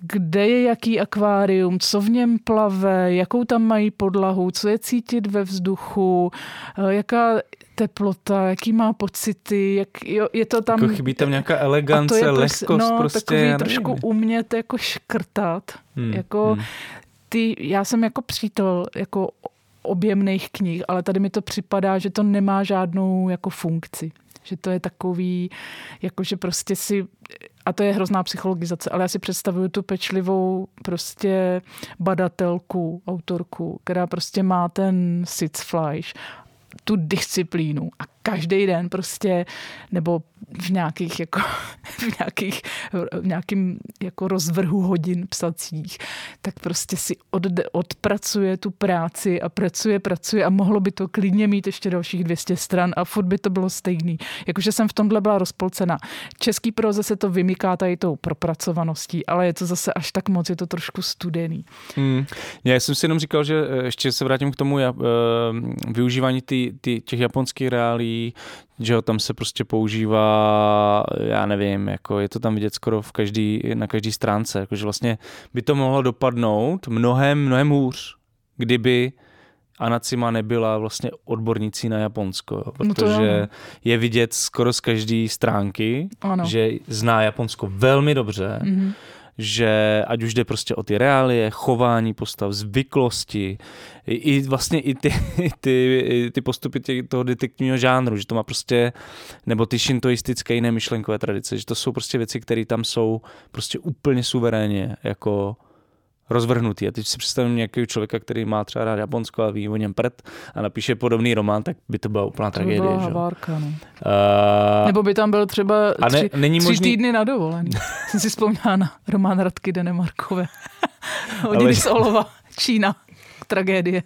kde je jaký akvárium, co v něm plave, jakou tam mají podlahu, co je cítit ve vzduchu, eh, jaká teplota, jaký má pocity, jak, jo, je to tam... Jako chybí tam nějaká elegance, je lehkost no, prostě. takový trošku umět jako škrtat. Hmm, jako hmm. ty, já jsem jako přítel jako objemných knih, ale tady mi to připadá, že to nemá žádnou jako funkci. Že to je takový, jako že prostě si a to je hrozná psychologizace, ale já si představuju tu pečlivou prostě badatelku, autorku, která prostě má ten sitzfleisch tu disciplínu a každý den prostě, nebo v nějakých jako, v nějakých, v nějakým jako rozvrhu hodin psacích, tak prostě si od, odpracuje tu práci a pracuje, pracuje a mohlo by to klidně mít ještě dalších 200 stran a furt by to bylo stejný. Jakože jsem v tomhle byla rozpolcena. Český proze se to vymyká tady tou propracovaností, ale je to zase až tak moc, je to trošku studený. Hmm. Já jsem si jenom říkal, že eh, ještě se vrátím k tomu uh, využívání ty, ty, těch japonských reálí, že jo, tam se prostě používá, já nevím, jako je to tam vidět skoro v každý, na každé stránce, jakože vlastně by to mohlo dopadnout mnohem, mnohem hůř, kdyby Anacima nebyla vlastně odbornicí na Japonsko, jo, protože no. je vidět skoro z každé stránky, ano. že zná Japonsko velmi dobře, mm-hmm že ať už jde prostě o ty reálie, chování postav, zvyklosti, i, i vlastně i ty, ty, i ty postupy tě, toho detektivního žánru, že to má prostě, nebo ty šintoistické jiné myšlenkové tradice, že to jsou prostě věci, které tam jsou prostě úplně suverénně jako rozvrhnutý. A teď si představím nějakého člověka, který má třeba rád Japonsko a ví o něm prd a napíše podobný román, tak by to byla úplná To tragédie. byla že? havárka, no. Uh, Nebo by tam byl třeba a ne- tři, není tři možný- týdny na dovolený. Jsem si vzpomněla na román Radky Denemarkové. Hodiny Ale- z olova, Čína, tragédie.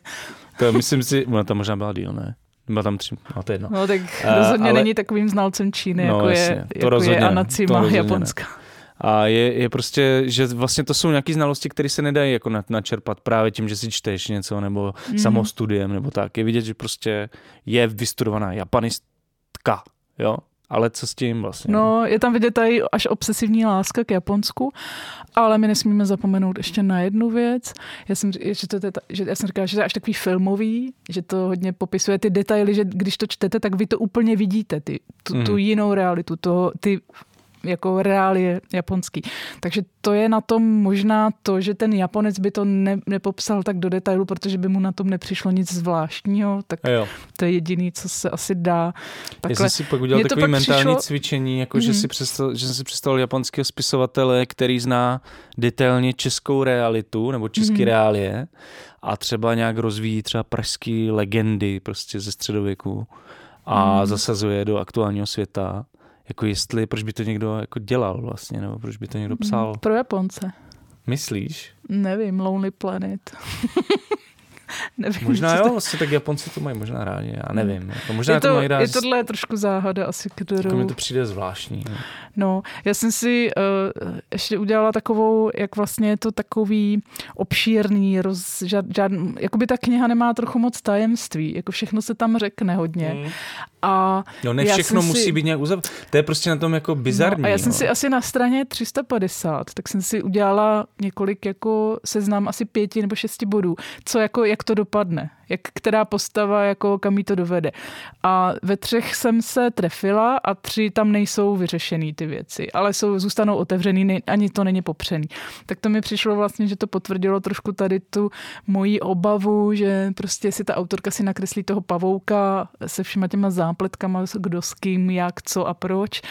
to myslím si, ona tam možná byla díl, ne? Byla tam tři, no to je jedno. No tak rozhodně ale- není takovým znalcem Číny, No, jako, jasně, je, to jako rozhodně je ne, Anacima to rozhodně ne. A je, je prostě, že vlastně to jsou nějaké znalosti, které se nedají jako na- načerpat právě tím, že si čteš něco, nebo mm. samostudiem, nebo tak. Je vidět, že prostě je vystudovaná japanistka, jo? Ale co s tím vlastně? No, je tam vidět tady až obsesivní láska k Japonsku, ale my nesmíme zapomenout ještě na jednu věc. Já jsem, že to že já jsem říkala, že to je až takový filmový, že to hodně popisuje ty detaily, že když to čtete, tak vy to úplně vidíte, ty, tu, tu Mhm. jinou realitu, to, ty jako reálie japonský. Takže to je na tom možná to, že ten Japonec by to ne, nepopsal tak do detailu, protože by mu na tom nepřišlo nic zvláštního, tak jo. to je jediný, co se asi dá. Já Takhle. jsem si pak udělal to takový mentální přišlo- cvičení, jako že, Mhm. si představ, že jsem si představil japonského spisovatele, který zná detailně českou realitu, nebo české Mhm. reálie a třeba nějak rozvíjí třeba pražské legendy prostě ze středověku a Mhm. zasazuje do aktuálního světa. Jako jestli, proč by to někdo jako dělal vlastně, nebo proč by to někdo psal. Pro Japonce. Myslíš? Nevím, Lonely Planet. Nevím, Možná jo, to- vlastně tak Japonci to mají možná rádi, já nevím. Jako možná Je, to, to, mají rádi, je tohle je trošku záhada asi, jako mi kterou... to přijde zvláštní. No. No, já jsem si uh, ještě udělala takovou, jak vlastně je to takový obšírný, roz, žád, žád, jakoby ta kniha nemá trochu moc tajemství, jako všechno se tam řekne hodně. Mm. A Jo, ne Já všechno jsem musí si- být nějak uzav... To je prostě na tom jako bizarní. No, a já jsem no. si asi na straně 350, tak jsem si udělala několik jako seznam asi pěti nebo šesti bodů, co jako, jak to dopadne, jak která postava, jako kam jí to dovede. A ve třech jsem se trefila a tři tam nejsou vyřešený ty věci, ale jsou, zůstanou otevřený, ne, ani to není popřený. Tak to mi přišlo vlastně, že to potvrdilo trošku tady tu moji obavu, že prostě si ta autorka si nakreslí toho pavouka se všema těma zápletkama, kdo s kým, jak, co a proč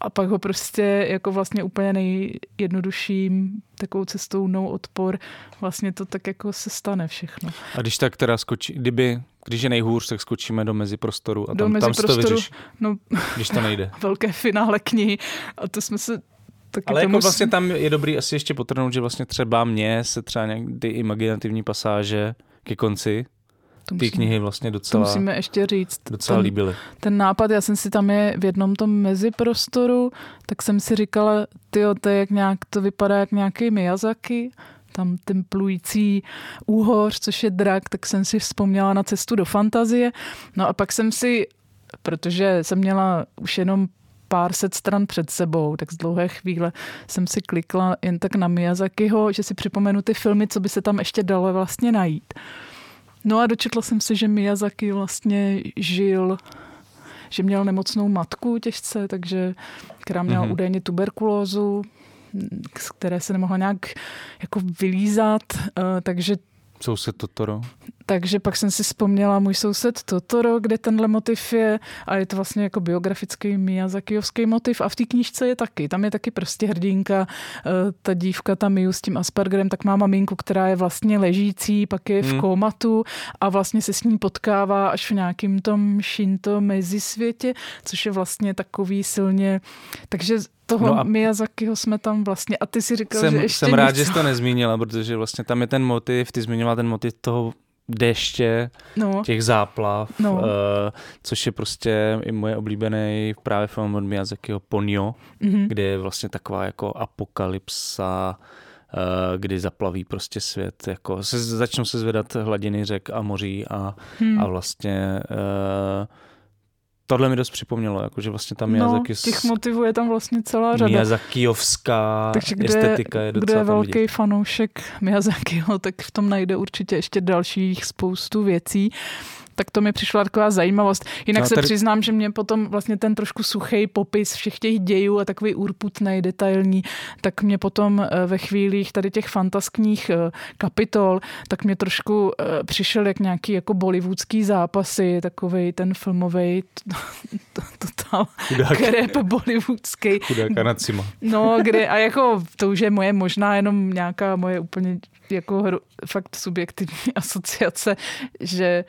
a pak ho prostě jako vlastně úplně nejjednodušším takovou cestou no odpor, vlastně to tak jako se stane všechno. A když tak teda skočí, kdyby, když je nejhůř, tak skočíme do meziprostoru a Do tam, tam si to vyřeš, No, když to nejde. velké finále knihy a to jsme se taky Ale jako s- vlastně tam je dobrý asi ještě potrhnout, že vlastně třeba mě se třeba nějak ty imaginativní pasáže ke konci ty musíme, knihy vlastně to docela, musíme ještě říct. docela ten, líbily. ten nápad, já jsem si tam je v jednom tom meziprostoru, tak jsem si říkala, tyjo, to, je jak nějak, to vypadá jak nějaký Miyazaki, tam ten plující úhoř, což je drak, tak jsem si vzpomněla na cestu do fantazie. No a pak jsem si, protože jsem měla už jenom pár set stran před sebou, tak z dlouhé chvíle jsem si klikla jen tak na Miyazakiho, že si připomenu ty filmy, co by se tam ještě dalo vlastně najít. No a dočetla jsem si, že Miyazaki vlastně žil, že měl nemocnou matku těžce, takže, která měla Mhm. mm-hmm. údajně tuberkulózu, z které se nemohla nějak jako vylízat, eh, takže Soused Totoro. takže pak jsem si vzpomněla můj soused Totoro, kde tenhle motiv je a je to vlastně jako biografický Miyazakijovský motiv a v té knížce je taky. Tam je taky prostě hrdinka, eh, ta dívka, ta Miu s tím Aspergerem, tak má maminku, která je vlastně ležící, pak je v Hmm. komatu a vlastně se s ní potkává až v nějakým tom Shinto mezisvětě, což je vlastně takový silně, takže toho No a-. Miyazakiho jsme tam vlastně, a ty si říkal, že Jsem, ještě jsem rád, něco. že jsi to nezmínila, protože vlastně tam je ten motiv, ty zmiňovala ten motiv toho deště, No, těch záplav, No. uh, což je prostě i moje oblíbený právě film od Miyazakiho Ponyo, mhm. kde je vlastně taková jako apokalypsa, eh, kdy zaplaví prostě svět, jako se, začnou se zvedat hladiny řek a moří a, Hmm. a vlastně uh, tohle mi dost připomnělo, jako že vlastně tam no, Miyazaki, těch motivů je tam vlastně celá řada. Miyazakijovská Takže kdo je, estetika je kdo docela je tam velký vidět. fanoušek Miyazakiho, tak v tom najde určitě ještě dalších spoustu věcí. Tak to mi přišla taková zajímavost. Jinak No, se tady- přiznám, že mě potom vlastně ten trošku suchý popis všech těch dějů a takový urputný, detailní, tak mě potom eh, ve chvílích tady těch fantaskních eh, kapitol, tak mě trošku eh, přišel jak nějaký jako bollywoodský zápasy, takový ten filmový total krep bollywoodský, chudák Anacima. No, kde, a jako to už je moje možná jenom nějaká moje úplně jako hru, fakt subjektivní asociace, že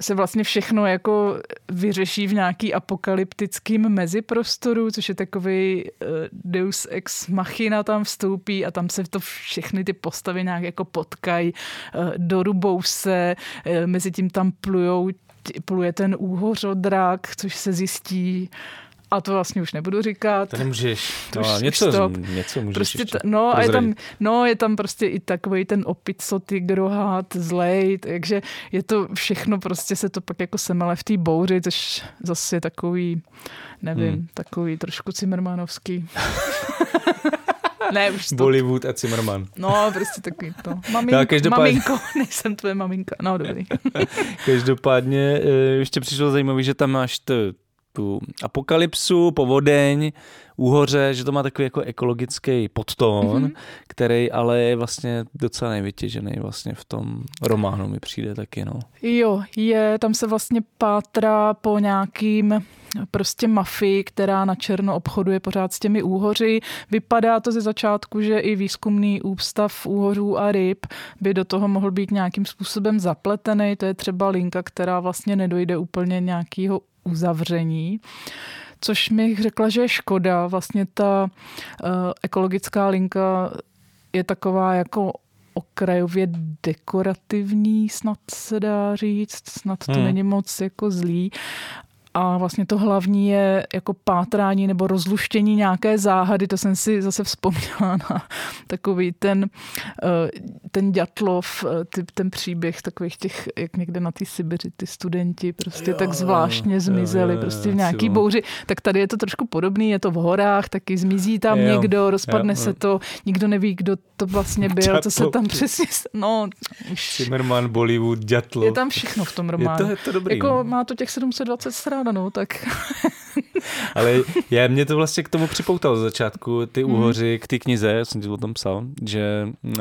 se vlastně všechno jako vyřeší v nějaký apokalyptickým meziprostoru, což je takový uh, deus ex machina tam vstoupí a tam se to všechny ty postavy nějak jako potkají, uh, dorubou se, uh, mezi tím tam plujou, pluje ten úhořodrak, což se zjistí a to vlastně už nebudu říkat. To nemůžeš. To No, už- něco, stop. něco můžeš Prostě ještě t- no, a je tam, no, je tam prostě i takový ten opico tygrohat, zlej, takže je to všechno, prostě se to pak jako semele v té bouři, což zase je takový, nevím, Hmm. takový trošku cimrmanovský. ne, už to. Bollywood a Zimmerman. No, prostě takový to. Maminko, No, každopádně- maminko, nejsem tvoje maminka. No, dobrý. Každopádně eh, ještě přišlo zajímavé, že tam máš tu, tu apokalypsu, povodeň, úhoře, že to má takový jako ekologický podtón, Mhm. mm-hmm. který ale je vlastně docela nejvytěžený vlastně v tom románu mi přijde taky, no. Jo, je, tam se vlastně pátrá po nějakým prostě mafii, která na černo obchoduje pořád s těmi úhoři. Vypadá to ze začátku, že i výzkumný ústav úhořů a ryb by do toho mohl být nějakým způsobem zapletený. To je třeba linka, která vlastně nedojde úplně nějakého uzavření. Což mi řekla, že je škoda. Vlastně ta uh, ekologická linka je taková jako okrajově dekorativní, snad se dá říct, snad to Hmm. není moc jako zlý. A vlastně to hlavní je jako pátrání nebo rozluštění nějaké záhady. To jsem si zase vzpomněla na takový ten, eh, ten Ďatlov, eh, ty- ten příběh takových těch, jak někde na té Sibiři ty studenti prostě Jo, tak zvláštně jo, zmizeli jo, prostě v nějaký jo. bouři. Tak tady je to trošku podobný, je to v horách, taky zmizí tam Jo, někdo, rozpadne jo, se jo. to, nikdo neví, kdo to vlastně byl, co se Ďatlov, tam přesně, no, Zimmerman, Bollywood, Ďatlo. je tam všechno v tom je románu. to, je to dobrý, jako no. má to těch 720 stran, no, tak Ale já, mě to vlastně k tomu připoutalo z začátku, ty Mhm. úhoři k té knize, jsem ti o tom psal, že, uh,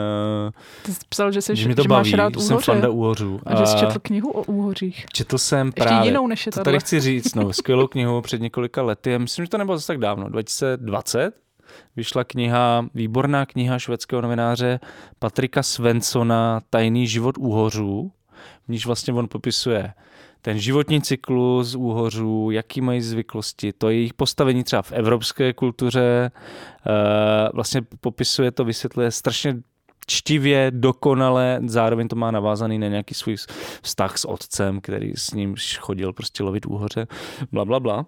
ty jsi psal, že, jsi, že mě to že baví, máš rád že jsem úhoře. fanda úhořů. A že jsi četl knihu o úhořích. četl jsem Ještě právě, jinou než je to tady chci říct, no, skvělou knihu před několika lety, já myslím, že to nebylo zase tak dávno, 2020, vyšla kniha, výborná kniha švédského novináře Patrika Svensona Tajný život úhořů, v níž vlastně on popisuje ten životní cyklus úhořů, jaký mají zvyklosti, to jejich postavení třeba v evropské kultuře, eh, vlastně popisuje to, vysvětluje strašně čtivě, dokonale, zároveň to má navázaný na nějaký svůj vztah s otcem, který s ním chodil prostě lovit úhoře, bla, bla, bla.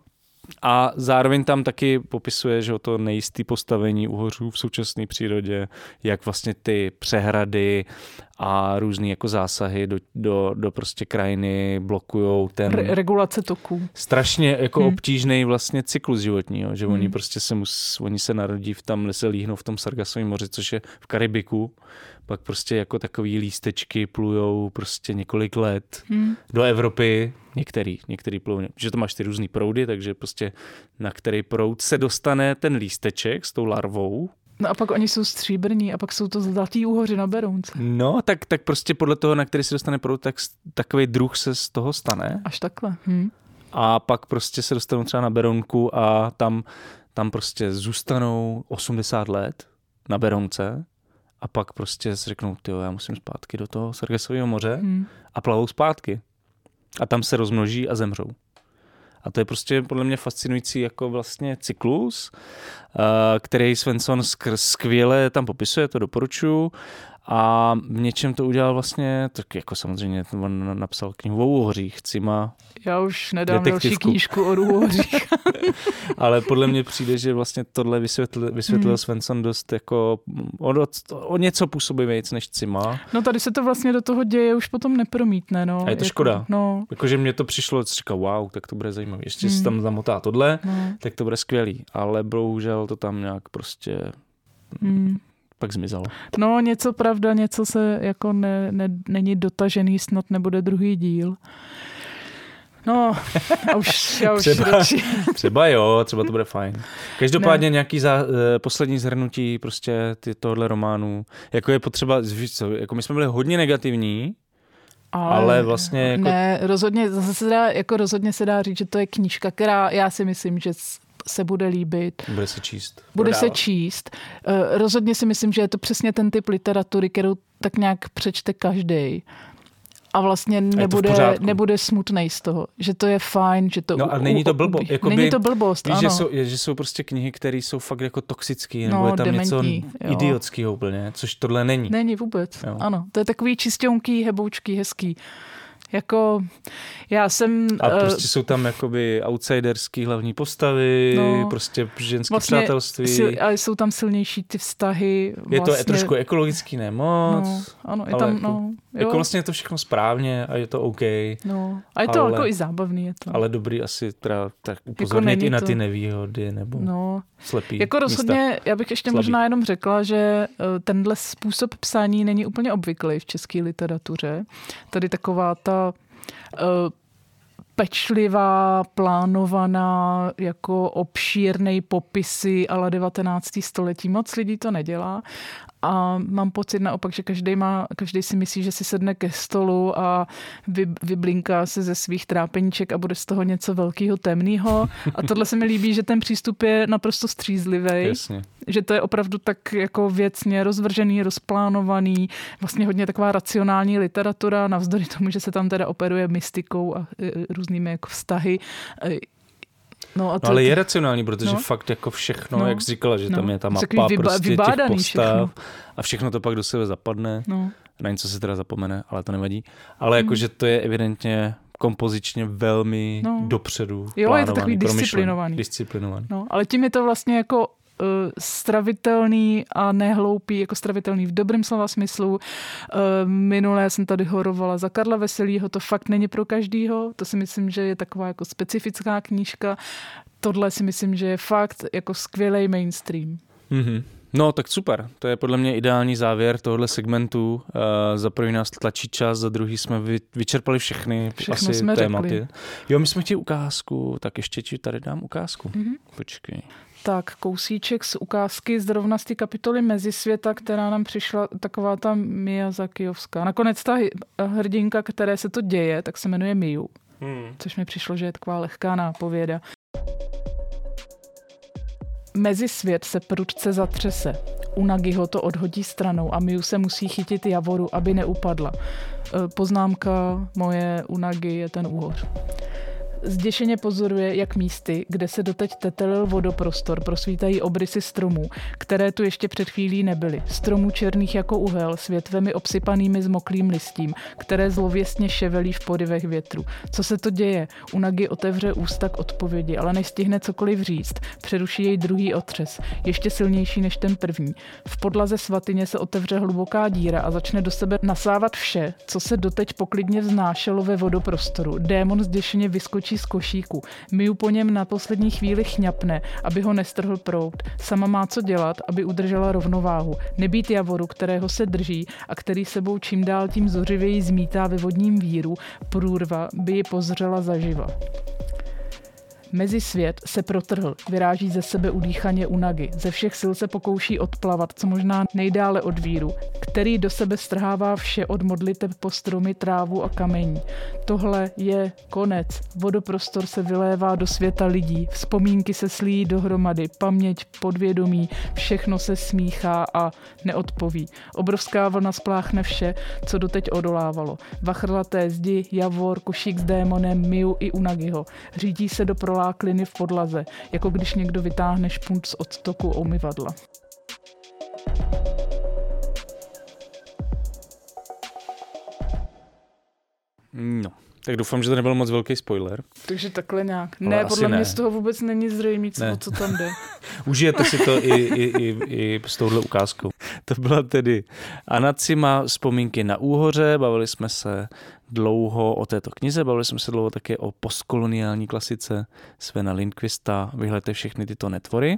A zároveň tam taky popisuje, že o to nejistý postavení uhořů v současné přírodě, jak vlastně ty přehrady a různé jako zásahy do, do, do prostě krajiny blokují ten Re- regulace toků. strašně jako Hmm. hmm. obtížný vlastně cyklus životního, že hmm. oni Hmm. prostě se mus, oni se narodí v tam, se líhnou v tom Sargasovém moři, což je v Karibiku, pak prostě jako takový lístečky plujou prostě několik let Hm. do Evropy, některý, některý plujou, že to máš ty různý proudy, takže prostě na který proud se dostane ten lísteček s tou larvou, No a pak oni jsou stříbrní a pak jsou to zlatý úhoři na Berounce. no tak, tak prostě podle toho, na který se dostane proud, tak takový druh se z toho stane. Až takhle. Hm. a pak prostě se dostanou třeba na Berounku a tam, tam prostě zůstanou 80 let na Berounce a pak prostě si řeknou, ty já musím zpátky do toho Sargasového moře Hm. a plavou zpátky. A tam se rozmnoží a zemřou. A to je prostě podle mě fascinující jako vlastně cyklus, eh, který Svensson skvěle tam popisuje, to doporučuji. A v něčem to udělal vlastně, tak jako samozřejmě on napsal knihu o úhořích, Cima Já už nedám další Detektivku. knížku o úhořích. Ale podle mě přijde, že vlastně tohle vysvětlil, vysvětlil Hmm. hmm. Svensson dost jako o, o, o něco působivějíc než Cima. No tady se to vlastně do toho děje už potom nepromítne. No. A je to Jako- škoda. No, Jakože mě to přišlo, říkal, wow, tak to bude zajímavé. Ještě Hmm. hmm. se tam zamotá tohle, no. tak to bude skvělý. Ale bohužel to tam nějak prostě Hm. Pak zmizelo. No, něco pravda, něco se jako ne, ne, není dotažený, snad nebude druhý díl. No, já už, já už třeba, třeba jo, třeba to bude fajn. Každopádně ne. nějaký za, uh, poslední zhrnutí prostě ty, tohle románu, jako je potřeba, víš co, jako my jsme byli hodně negativní, ale, ale vlastně jako... Ne, rozhodně, zase se dá, jako rozhodně se dá říct, že to je knížka, která já si myslím, že se bude líbit. Bude se číst. Bude Prodávat. se číst. Uh, rozhodně si myslím, že je to přesně ten typ literatury, kterou tak nějak přečte každý a vlastně nebude, nebude smutný z toho, že to je fajn, že to... No a není to blbost. Jakoby, není to blbost, víš, ano. Že jsou, že jsou prostě knihy, které jsou fakt jako toxické, nebo no, je tam dementí, něco idiotského úplně, což tohle není. Není vůbec, jo. ano. To je takový čistěnký, heboučký, hezký. Jako, já jsem... A uh, prostě jsou tam jakoby outsiderský hlavní postavy, no, prostě ženské vlastně přátelství. Sil, ale jsou tam silnější ty vztahy. Vlastně, je to je vlastně- trošku ekologický, ne moc. No, ano, je tam, jako, no, jo. jako vlastně je to všechno správně a je to OK. No, a je to ale, jako i zábavný. Je to. Ale dobrý asi teda tak jako upozornit jako i na ty nevýhody nebo no, slepý Jako rozhodně, místa. já bych ještě Slabý. možná jenom řekla, že eh, tenhle způsob psání není úplně obvyklý v české literatuře. Tady taková ta uh, pečlivá, plánovaná, jako obšírnej popisy ale 19. století. Moc lidí to nedělá a mám pocit naopak, že každý, má, každý si myslí, že si sedne ke stolu a vy, vyblinká se ze svých trápeníček a bude z toho něco velkého temného. A tohle se mi líbí, že ten přístup je naprosto střízlivý. Že to je opravdu tak jako věcně rozvržený, rozplánovaný, vlastně hodně taková racionální literatura, navzdory tomu, že se tam teda operuje mystikou a e, různými jako vztahy No, a to, no ale je racionální, protože no. fakt jako všechno, no. jak jsi říkala, že no. tam je ta mapa vyba, prostě těch postav všechno. a všechno to pak do sebe zapadne. No. Na něco se teda zapomene, ale to nevadí. Ale mm. že to je evidentně kompozičně velmi no. dopředu Jo, je to takový disciplinovaný. disciplinovaný. No, ale tím je to vlastně jako stravitelný a nehloupý, jako stravitelný v dobrém slova smyslu. Uh, minulé jsem tady horovala za Karla Veselýho, to fakt není pro každýho, to si myslím, že je taková jako specifická knížka. Tohle si myslím, že je fakt jako skvělý mainstream. Mm-hmm. No, tak super. To je podle mě ideální závěr tohohle segmentu. Uh, za první nás tlačí čas, za druhý jsme vy, vyčerpali všechny Všechno asi jsme tématy. Řekli. Jo, my jsme chtěli ukázku, tak ještě ti tady dám ukázku. Mm-hmm. Počkej. Tak, kousíček z ukázky zrovna z té kapitoly Mezisvěta, která nám přišla taková ta Miyazakijovská. Nakonec ta hrdinka, které se to děje, tak se jmenuje Miyu. Hmm. Což mi přišlo, že je taková lehká nápověda. Mezisvět se prudce zatřese. Unagi ho to odhodí stranou a Miu se musí chytit Javoru, aby neupadla. E, poznámka moje Unagi je ten úhoř. Zděšeně pozoruje, jak místy, kde se doteď tetelil vodoprostor, prosvítají obrysy stromů, které tu ještě před chvílí nebyly. Stromů černých jako uhel, s větvemi obsypanými zmoklým listím, které zlověstně ševelí v podivech větru. Co se to děje? Unagi otevře ústa k odpovědi, ale nestihne cokoliv říct. Přeruší jej druhý otřes, ještě silnější než ten první. V podlaze svatyně se otevře hluboká díra a začne do sebe nasávat vše, co se doteď poklidně vznášelo ve vodoprostoru. Démon zděšeně vyskočí vyskočí z košíku. Miu po něm na poslední chvíli chňapne, aby ho nestrhl prout. Sama má co dělat, aby udržela rovnováhu. Nebýt javoru, kterého se drží a který sebou čím dál tím zořivěji zmítá ve vodním víru, průrva by ji pozřela zaživa. Mezi svět se protrhl, vyráží ze sebe udýchaně unagy. Ze všech sil se pokouší odplavat, co možná nejdále od víru, který do sebe strhává vše od modliteb po stromy, trávu a kamení. Tohle je konec. Vodoprostor se vylévá do světa lidí, vzpomínky se slíjí dohromady, paměť, podvědomí, všechno se smíchá a neodpoví. Obrovská vlna spláchne vše, co doteď odolávalo. Vachrlaté zdi, javor, košík s démonem, Miu i Unagiho. Řídí se do prolákliny v podlaze, jako když někdo vytáhne špunt z odtoku umyvadla. No, tak doufám, že to nebyl moc velký spoiler. Takže takhle nějak. Ale ne, podle ne. mě z toho vůbec není zřejmé, co, co tam jde. Užijete si to i, i, i, i s touhle ukázkou. To byla tedy Anacima vzpomínky na úhoře, bavili jsme se dlouho o této knize, bavili jsme se dlouho také o postkoloniální klasice Svena Lindqvista. Vyhledajte všechny tyto netvory.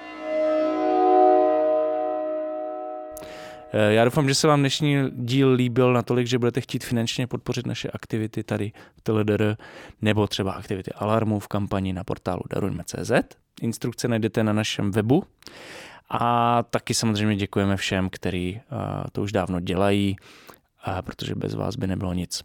já doufám, že se vám dnešní díl líbil natolik, že budete chtít finančně podpořit naše aktivity tady v TLDR nebo třeba aktivity Alarmu v kampani na portálu darujme.cz. Instrukce najdete na našem webu. A taky samozřejmě děkujeme všem, kteří eh, to už dávno dělají, protože bez vás by nebylo nic.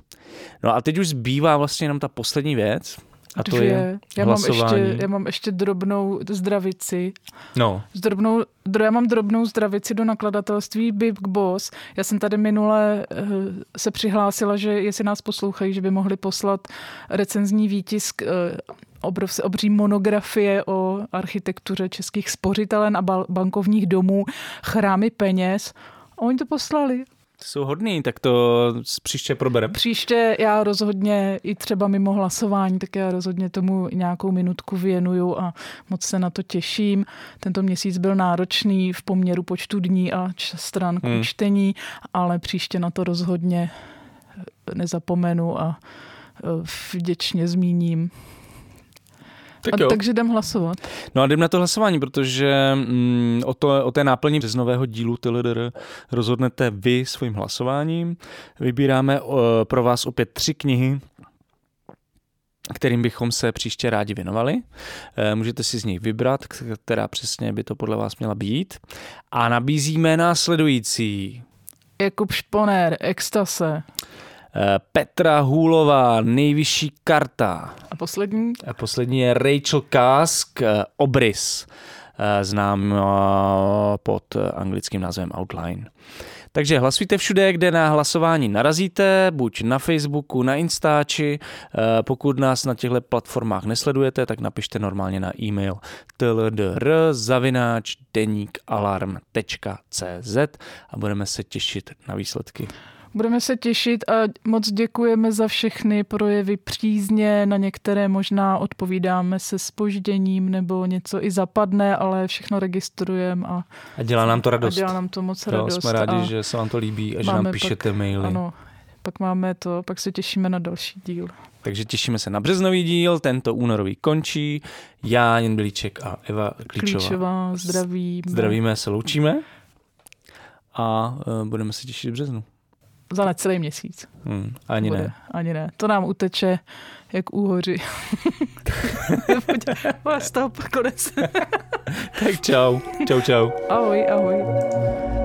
No a teď už zbývá vlastně jenom ta poslední věc, a to Dvě. je já mám, ještě, já mám ještě drobnou zdravici. No. S drobnou, já mám drobnou zdravici do nakladatelství Big Boss. Já jsem tady minule uh, se přihlásila, že jestli nás poslouchají, že by mohli poslat recenzní výtisk uh, obrov, obří monografie o architektuře českých spořitelen a bankovních domů, chrámy peněz. A oni to poslali jsou hodný, tak to příště probereme. Příště já rozhodně i třeba mimo hlasování, tak já rozhodně tomu nějakou minutku věnuju a moc se na to těším. Tento měsíc byl náročný v poměru počtu dní a stran k hmm. čtení, ale příště na to rozhodně nezapomenu a e, vděčně zmíním. Tak a, takže jdem hlasovat. No a jdem na to hlasování, protože mm, o, to, o té náplní březnového dílu TLDR rozhodnete vy svým hlasováním. Vybíráme o, pro vás opět tři knihy, kterým bychom se příště rádi věnovali. E, můžete si z nich vybrat, která přesně by to podle vás měla být. A nabízíme následující. Jakub Šponer, Extase. Eh, Petra Hůlová, nejvyšší karta. A poslední? A poslední je Rachel Kask, eh, Obrys, eh, znám pod anglickým názvem Outline. Takže hlasujte všude, kde na hlasování narazíte, buď na Facebooku, na Instači. Pokud nás na těchto platformách nesledujete, tak napište normálně na e-mail tldr.deníkalarm.cz a budeme se těšit na výsledky. Budeme se těšit a moc děkujeme za všechny projevy přízně. Na některé možná odpovídáme se spožděním nebo něco i zapadne, ale všechno registrujeme. A, a dělá nám to radost. A dělá nám to moc radost. Jo, jsme rádi, že se vám to líbí a že nám píšete pak, maily. Ano, pak máme to, pak se těšíme na další díl. Takže těšíme se na březnový díl, tento únorový končí. Já, Jen Bilíček a Eva Klíčová. Klíčová, zdravíme. Zdravíme, se loučíme a uh, budeme se těšit v březnu. Za necelý měsíc. Hmm, ani Bude. ne. Ani ne. To nám uteče jak úhoři. Stop, konec. tak čau. Čau, čau. Ahoj, ahoj.